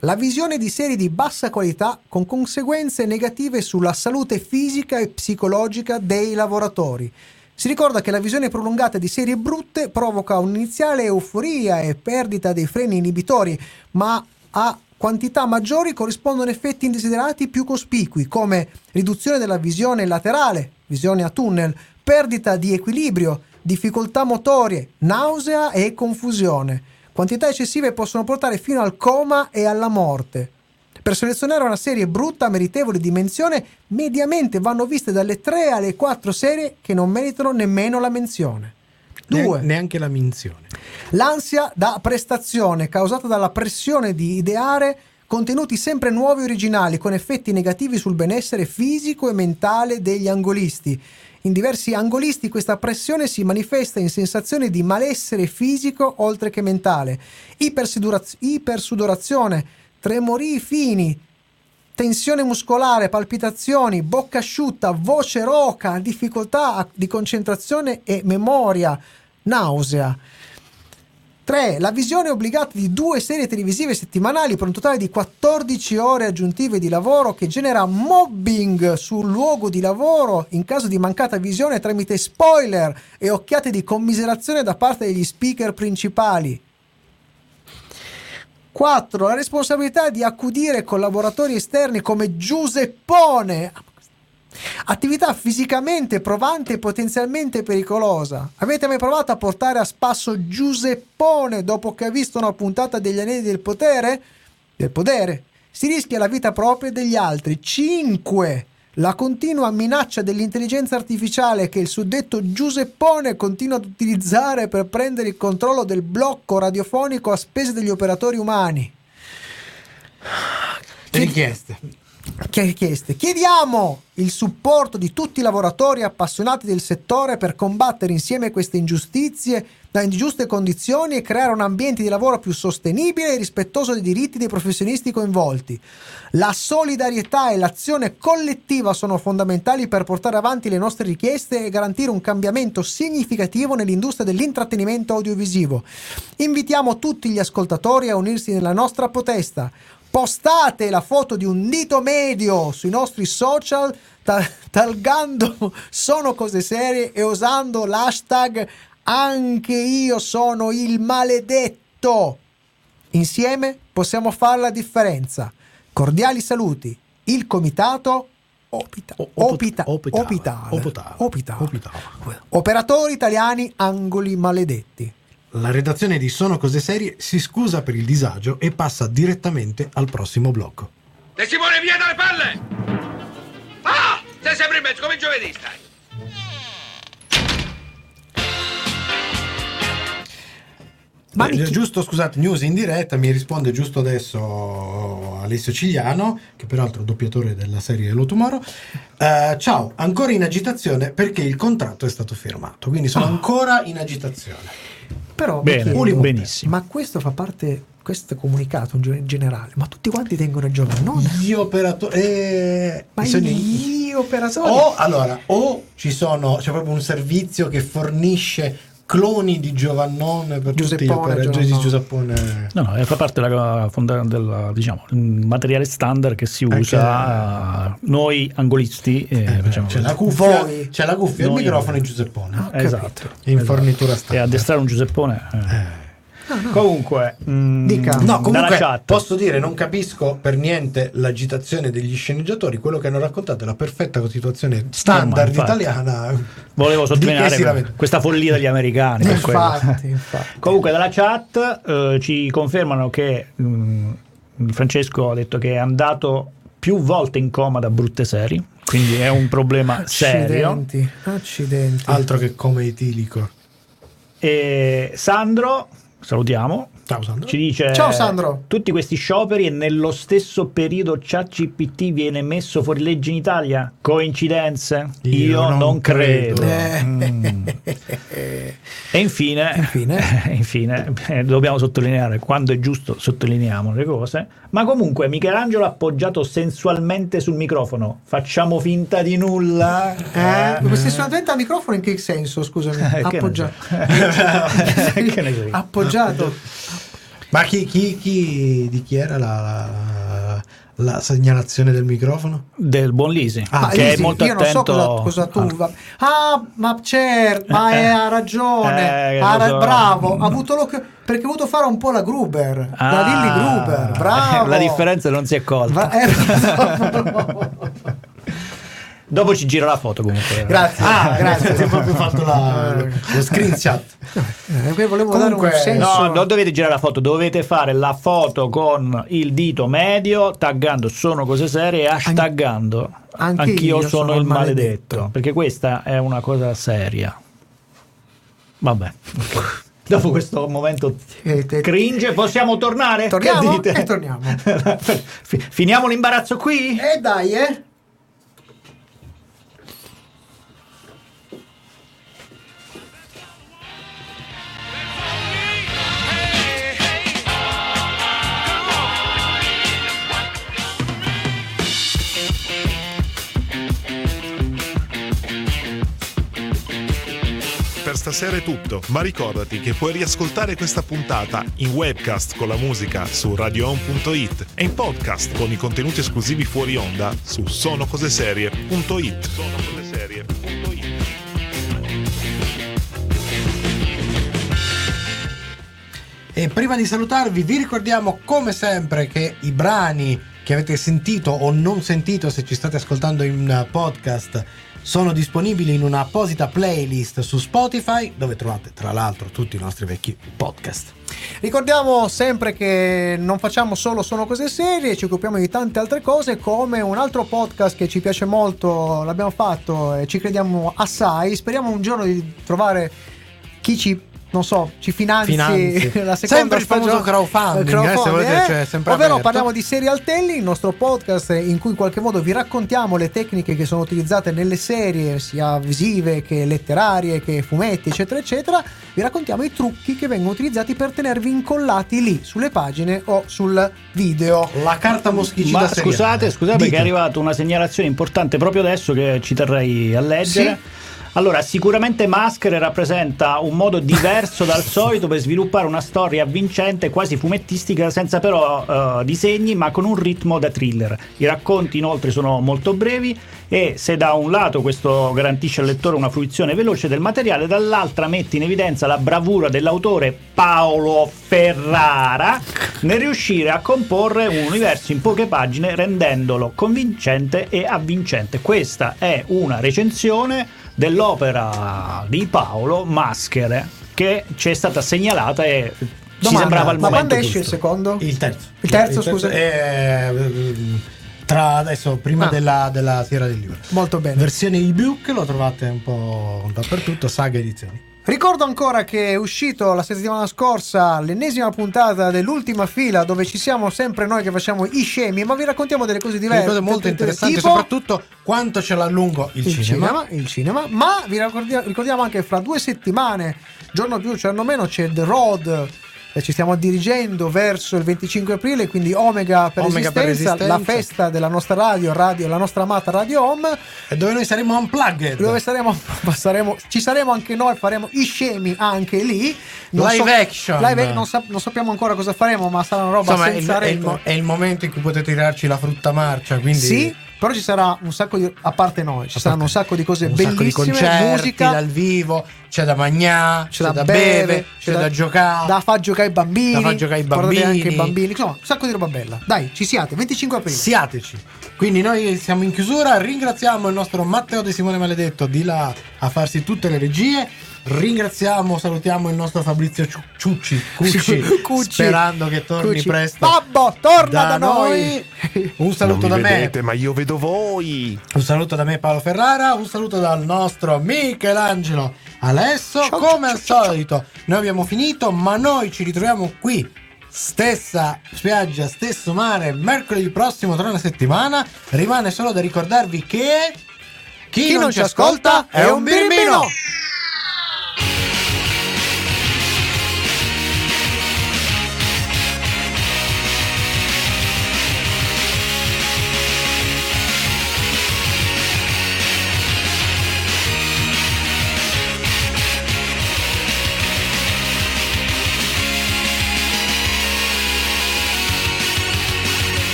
la visione di serie di bassa qualità con conseguenze negative sulla salute fisica e psicologica dei lavoratori. Si ricorda che la visione prolungata di serie brutte provoca un'iniziale euforia e perdita dei freni inibitori, ma a quantità maggiori corrispondono effetti indesiderati più cospicui, come riduzione della visione laterale, visione a tunnel, perdita di equilibrio, difficoltà motorie, nausea e confusione. Quantità eccessive possono portare fino al coma e alla morte. Per selezionare una serie brutta meritevole di menzione, mediamente vanno viste dalle 3 alle 4 serie che non meritano nemmeno la menzione. 2.
Neanche la minzione.
L'ansia da prestazione causata dalla pressione di ideare contenuti sempre nuovi e originali con effetti negativi sul benessere fisico e mentale degli angolisti. In diversi angolisti questa pressione si manifesta in sensazione di malessere fisico oltre che mentale, ipersudoraz- ipersudorazione, tremorii fini, tensione muscolare, palpitazioni, bocca asciutta, voce roca, difficoltà di concentrazione e memoria, nausea. 3. La visione obbligata di due serie televisive settimanali per un totale di 14 ore aggiuntive di lavoro che genera mobbing sul luogo di lavoro in caso di mancata visione tramite spoiler e occhiate di commiserazione da parte degli speaker principali. 4. La responsabilità di accudire collaboratori esterni come Giuseppone. Attività fisicamente provante e potenzialmente pericolosa. Avete mai provato a portare a spasso Giuseppone dopo che ha visto una puntata degli Anelli del Potere? Del Podere. Si rischia la vita propria degli altri. 5. La continua minaccia dell'intelligenza artificiale che il suddetto Giuseppone continua ad utilizzare per prendere il controllo del blocco radiofonico a spese degli operatori umani.
Richieste.
Che richieste? Chiediamo il supporto di tutti i lavoratori appassionati del settore per combattere insieme queste ingiustizie da ingiuste condizioni e creare un ambiente di lavoro più sostenibile e rispettoso dei diritti dei professionisti coinvolti. La solidarietà e l'azione collettiva sono fondamentali per portare avanti le nostre richieste e garantire un cambiamento significativo nell'industria dell'intrattenimento audiovisivo. Invitiamo tutti gli ascoltatori a unirsi nella nostra protesta postate la foto di un dito medio sui nostri social ta- talgando sono cose serie e usando l'hashtag anche io sono il maledetto. Insieme possiamo fare la differenza. Cordiali saluti. Il comitato Opita- opita- opitale.
opitava.
Operatori italiani angoli maledetti.
La redazione di Sono Cose Serie si scusa per il disagio e passa direttamente al prossimo blocco.
De Simone, via dalle palle! Ah! Sei sempre in mezzo, come giovedì stai.
Ma
Eh, giusto, scusate, news in diretta, mi risponde giusto adesso Alessio Cigliano, che peraltro è doppiatore della serie Hello Tomorrow. Eh, ciao, ancora in agitazione perché il contratto è stato firmato, quindi sono ancora in agitazione.
Però
Bene,
chiedo,
benissimo.
ma questo fa parte, questo comunicato in ge- generale, ma tutti quanti tengono il giovannone?
Gli operatori... eh,
Ma
bisogna-
gli operatori?
O allora, o ci sono, c'è proprio un servizio che fornisce cloni di Giovannone per tutti gli
Giuseppone,
operatori di. Giuseppone.
No, no, eh, fa parte della, fonda- del diciamo, materiale standard che si usa. eh, noi angolisti eh, facciamo
C'è la cuffia,
Voi.
c'è la cuffia e il microfono e Giuseppone.
Ah,
Esatto.
in
esatto.
fornitura
E
standard.
addestrare un Giuseppone. eh. Comunque, mm,
Dica.
No,
dalla
comunque
chat.
posso dire, non capisco per niente l'agitazione degli sceneggiatori. Quello che hanno raccontato è la perfetta situazione standard
infatti.
italiana.
Volevo sottolineare questa follia degli americani.
infatti, infatti.
Comunque dalla chat eh, ci confermano che mm, Francesco ha detto che è andato più volte in coma da brutte serie, quindi è un problema serio.
Accidenti, accidenti.
Altro che come etilico.
E Sandro, salutiamo,
Ciao Sandro.
ci dice
Ciao, Sandro.
tutti questi scioperi e nello stesso periodo ChatGPT viene messo fuori legge in Italia? Coincidenze?
Io
Io,
non
non, credo.
Eh.
Mm. E infine,
Infine?
infine, eh, dobbiamo sottolineare quando è giusto sottolineiamo le cose. Ma comunque Michelangelo appoggiato sensualmente sul microfono. Facciamo finta di nulla.
Eh, sono attenti al microfono in che senso? Scusami.
Eh,
Appoggiato.
io.
Appoggiato.
Ma chi, chi, chi di chi era la, la, la segnalazione del microfono?
Del buon Lisi,
Ah,
che
Lisi,
è molto
io non so
attento.
cosa, cosa tu.
Ah.
ma certo, ma è- ha ragione.
eh,
ha
so.
bravo. Ha avuto l'occhio. Perché ha voluto fare un po' la Gruber. la
Ah,
Lilly Gruber. Bravo.
La differenza non si è colta.
Bra- eh,
Dopo ci gira la foto comunque.
grazie.
Ah,
grazie.
Ti ho proprio fatto la- lo screenshot.
Eh, volevo
Comunque,
dare un senso.
No, non dovete girare la foto, dovete fare la foto con il dito medio, taggando sono cose serie e hashtaggando
anche
anch'io
io
sono,
sono
il maledetto.
maledetto.
perché questa è una cosa seria. Vabbè. Dopo questo momento
Eh,
cringe possiamo tornare?
Torniamo?
Che dite?
E torniamo.
Fi- Finiamo l'imbarazzo qui?
E dai, eh.
Stasera è tutto, ma ricordati che puoi riascoltare questa puntata in webcast con la musica su radioon.it e in podcast con i contenuti esclusivi fuori onda su sonocoseserie.it.
E prima di salutarvi, vi ricordiamo come sempre che i brani che avete sentito o non sentito se ci state ascoltando in uh, podcast sono disponibili in un'apposita playlist su Spotify dove trovate tra l'altro tutti i nostri vecchi podcast.
Ricordiamo sempre che non facciamo solo Sono Cose Serie, ci occupiamo di tante altre cose, come un altro podcast che ci piace molto, l'abbiamo fatto e ci crediamo assai. Speriamo un giorno di trovare chi ci. Non so, ci finanzi,
Finanzi.
la seconda
Sempre il famoso crowdfunding,
Il
eh, se volete, cioè, sempre
Ovvero
aperto.
parliamo di Serial Telling, il nostro podcast in cui in qualche modo vi raccontiamo le tecniche che sono utilizzate nelle serie, sia visive che letterarie, che fumetti, eccetera, eccetera. Vi raccontiamo i trucchi che vengono utilizzati per tenervi incollati lì sulle pagine o sul video.
La carta moschicida
Ma scusate, scusate perché
Dite.
è arrivata una segnalazione importante proprio adesso che ci terrei a leggere. Allora, sicuramente Maschere rappresenta un modo diverso dal solito per sviluppare una storia avvincente, quasi fumettistica, senza però eh, disegni, ma con un ritmo da thriller. I racconti inoltre sono molto brevi e se da un lato questo garantisce al lettore una fruizione veloce del materiale, dall'altra mette in evidenza la bravura dell'autore Paolo Ferrara nel riuscire a comporre un universo in poche pagine rendendolo convincente e avvincente. Questa è una recensione dell'opera di Paolo Maschere che ci è stata segnalata e ci
Domanda,
sembrava il
ma
momento
quando esce il
giusto.
secondo?
Il terzo.
Il terzo, scusa.
È, ehm, tra adesso, prima
Ah.
della, della Fiera del Libro.
Molto bene.
Versione ebook lo trovate un po' dappertutto, saga edizioni.
Ricordo ancora che è uscito la settimana scorsa l'ennesima puntata dell'ultima fila dove ci siamo sempre noi che facciamo i scemi, ma vi raccontiamo delle cose diverse.
cose molto interessanti,
tipo
soprattutto quanto ce l'ha lungo il,
il
cinema.
cinema, il cinema, ma vi ricordia- ricordiamo anche fra due settimane, giorno più, giorno meno, c'è The Road. E Ci stiamo dirigendo verso il 25 aprile, quindi Omega per,
Omega per
resistenza, la
Resistenza.
festa della nostra radio, radio, la nostra amata Radio Home.
E dove noi saremo unplugged.
dove saremo, saremo- ci saremo anche noi, faremo i scemi anche lì. Non
Live action.
live non, sap- non sappiamo ancora cosa faremo, ma sarà una roba
Insomma, è il,
senza
è il
rete.
mo- è il momento in cui potete tirarci la frutta marcia. Quindi
Sì, però ci sarà un sacco di. A parte noi, ci saranno un sacco di cose
un sacco di
bellissime.
concerti
musica,
dal vivo, c'è da mangiare,
c'è da bere,
c'è, da, giocare.
Da far giocare i bambini.
Da far giocare i bambini.
anche i bambini. Insomma, un sacco di roba bella. Dai, ci siate. 25 aprile.
Siateci. Quindi noi siamo in chiusura, ringraziamo il nostro Matteo De Simone Maledetto di là a farsi tutte le regie. Ringraziamo, salutiamo il nostro Fabrizio Ciu- Ciucci, Cucci,
Cucci.
sperando che torni
Cucci.
presto.
Babbo, torna da, noi.
Un saluto
non
da
mi
me.
vedete, ma io vedo voi.
Un saluto da me Paolo Ferrara, un saluto dal nostro Michelangelo Alesso.
Ciao,
Come
ciao,
al
ciao,
solito, noi abbiamo finito, ma noi ci ritroviamo qui. Stessa spiaggia, stesso mare, mercoledì prossimo tra una settimana. Rimane solo da ricordarvi che chi, non, ci ascolta è un birimbino.
Penny! Yeah.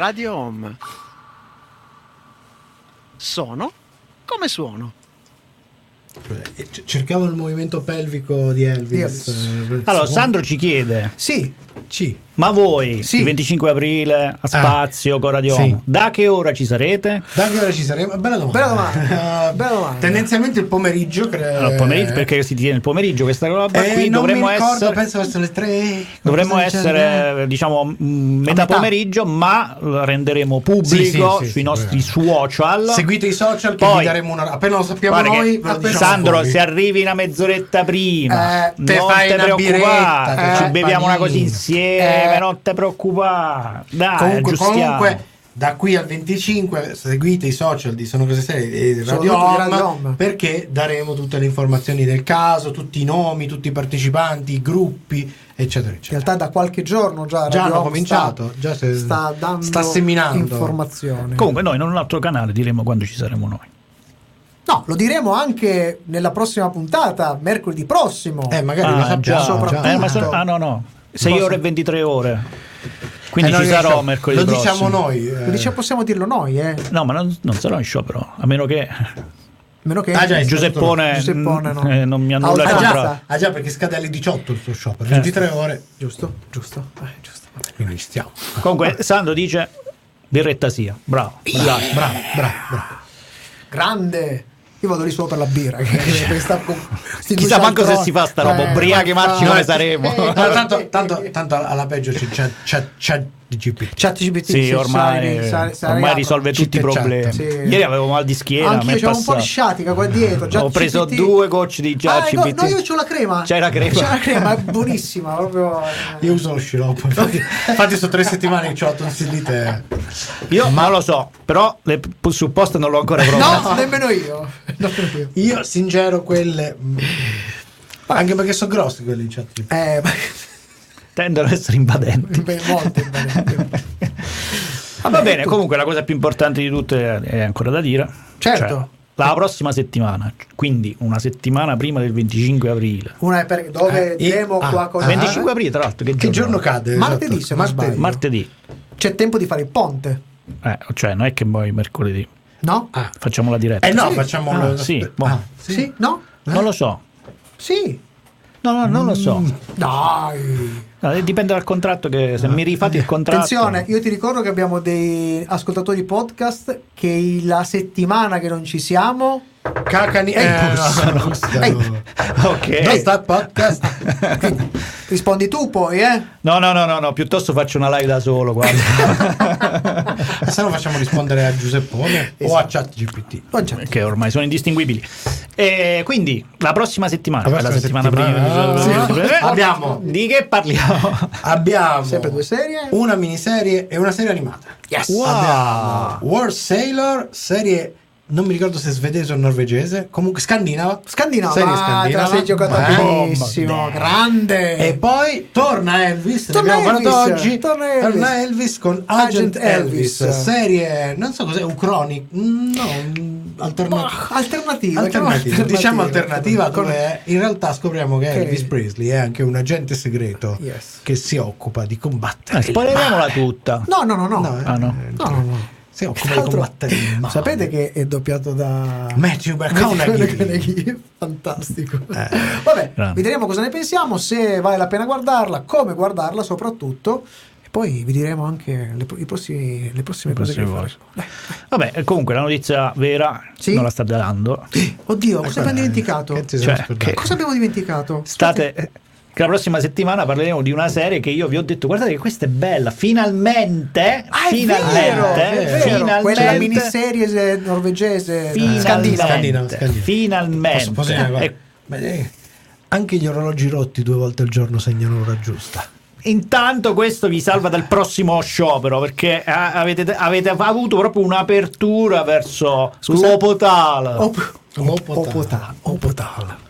Radio Home. Sono come suono.
Eh, Cercavo il movimento pelvico di Elvis. Eh,
Allora. Sandro ci chiede:
Sì,
C.
Ma voi,
Sì.
il 25 aprile a Spazio con Radio
sì.
Da che ora ci sarete?
Da che ora ci saremo? Bella domanda.
Bella domanda,
Eh,
bella domanda.
Tendenzialmente il pomeriggio, credo.
Allora, pomeriggio, perché si tiene il pomeriggio questa roba
Eh,
qui
non
dovremmo
mi ricordo,
essere
penso verso le 3.
Dovremmo essere, diciamo, mh, metà,
metà.
pomeriggio, ma lo renderemo pubblico
Sì, sì, sì,
sui
sì,
nostri
eh.
social.
Seguite i social che
Poi-
vi daremo una. Appena lo sappiamo noi, lo diciamo
Sandro,
voi.
se arrivi una mezz'oretta prima,
Eh,
te
non
fai
te
una
preoccupare,
biretta, te
ci beviamo una
panino.
cosa insieme,
Eh.
non te preoccupare. Dai,
comunque, comunque, da qui al 25 seguite i social di Sono Cose Serie e di Radio, Home,
Radio Home.
perché daremo tutte le informazioni del caso, tutti i nomi, tutti i partecipanti, i gruppi, eccetera,
in
eccetera.
realtà da qualche giorno già,
Già hanno cominciato,
sta,
già se-
sta dando
sta seminando.
informazioni.
Comunque noi in un altro canale diremo quando ci saremo noi.
No, lo diremo anche nella prossima puntata, mercoledì prossimo.
Eh, magari lo
Ah,
sappiamo.
già.
soprattutto.
Eh, ma sono- ah no no, 6
Cosa?
ore e 23 ore. Quindi
Eh,
ci sarò
diciamo-
mercoledì
Lo diciamo
prossimo.
noi. eh.
Lo dice- possiamo dirlo noi, eh.
No, ma non, non sarò in sciopero, a meno che
Meno che
Ah, già,
Giuseppone,
Giuseppone, no.
eh, non mi annulla il
Ah,
Ah
già.
ah, già, perché scade alle 18 il suo
Eh.
23 ore.
Giusto, giusto, eh, giusto.
Quindi stiamo.
Comunque Sandro dice birretta sia, bravo.
Bravo, bravo, bravo, bravo.
Grande. Io vado lì solo per la birra. che- che sta con- sti due
Chissà manco se si fa sta roba,
Eh,
ubriachi
ma-
marci
ma-
come saremo.
eh,
No, tanto, tanto, tanto alla peggio c'è chat, chat, chat GPT.
Chat GPT
Sì, ormai,
sai- sai
ormai risolve tutti i
chat,
problemi.
sì.
Ieri avevo mal di schiena,
Anche
mi
io
è
c'avevo un po' di sciatica qua dietro. già
Ho preso
GPT.
due gocce di
Ah,
già
no,
CBT.
no, io c'ho la crema.
C'hai la crema?
C'è la crema, è buonissima. Proprio, eh.
Io uso lo sciroppo. Infatti, infatti sono tre settimane che ho la tonsillite.
Io non lo so, però le supposte non l'ho ancora provato.
No, nemmeno io. Io.
Singero quelle. Anche perché sono grossi quelli in chat GPT.
Eh, ma-
Tendono ad essere invadenti.
beh, molto invadenti.
Va bene, comunque la cosa più importante di tutte è ancora da dire.
Certo.
Cioè, la prossima settimana, quindi una settimana prima del 25 aprile.
Una è per, dove
Eh,
diremo
e-
qua
ah,
cosa.
25 aprile, tra l'altro, che,
Che giorno cade?
Martedì,
esatto?
se non sbaglio.
Martedì.
C'è tempo di fare il ponte,
Eh, cioè, non è che poi mercoledì.
no?
Ah.
Facciamo la diretta.
Eh no,
Sì.
facciamo
Ah, sì.
Ah,
Sì. No?
Non lo so.
Sì.
No, no, non lo so.
Mm.
Dai.
No, dipende dal contratto che se mi rifate il contratto.
Attenzione, io ti ricordo che abbiamo dei ascoltatori podcast che la settimana che non ci siamo
Cacani
Ehi,
eh, no, Pussano.
Ehi.
Ok.
Non sta podcast.
Rispondi tu poi, eh?
No, no, no, no, no, piuttosto faccio una live da solo, guarda.
Se no facciamo rispondere a Giuseppone o a ChatGPT.
C'è.
che ormai sono indistinguibili. E quindi la prossima settimana,
La
la,
prossima
settimana,
settimana,
prima,
sì. Abbiamo-
di che parliamo?
Abbiamo
Sempre due serie.
una miniserie e una serie animata.
Yes.
Wow.
Abbiamo War Sailor, serie non mi ricordo se svedese o norvegese, comunque scandinava.
Scandinava,
Serie
ah,
scandinava.
sei giocata benissimo,
beh.
grande.
E poi torna Elvis,
Torna
abbiamo parlato
Elvis,
oggi.
torna Elvis.
Elvis con Agent,
Agent
Elvis,
Elvis.
serie, non so cos'è, Uchronic, mm, no, alternativa.
Bah, alternativa,
Alternativa, diciamo alternativa
Con-
dove in realtà scopriamo che,
Che-
Elvis Presley è anche un agente segreto
Yes.
che si occupa di combattere
Eh,
il
spoileriamola tutta.
No, no, no, no.
No, eh,
Ah, no.
No, no, no.
Si occupa
Tra
combattere.
Sapete che è doppiato da
Matthew McConaughey.
Fantastico.
Eh.
Vabbè,
Grande.
vi diremo cosa ne pensiamo, se vale la pena guardarla, come guardarla soprattutto. E poi vi diremo anche le, i prossimi- le prossime
Le
cose che. Dai.
Vabbè, comunque la notizia vera
Sì?
non la state dando.
Oddio, cosa abbiamo dimenticato?
Siamo
Cioè?
Cosa abbiamo dimenticato?
State che la prossima settimana parleremo di una serie che io vi ho detto guardate che questa è bella finalmente
Ah,
finalmente
vero,
finalmente
Quella miniserie norvegese
finalmente
scandinava.
Scandinava, scandinava.
finalmente
Posso, posso dire eh, anche gli orologi rotti due volte al giorno segnano l'ora giusta.
intanto questo vi salva dal prossimo sciopero perché eh, avete, avete avuto proprio un'apertura verso
Scusa?
l'opotale
Op-
Opotale.
Opotale. Opotale.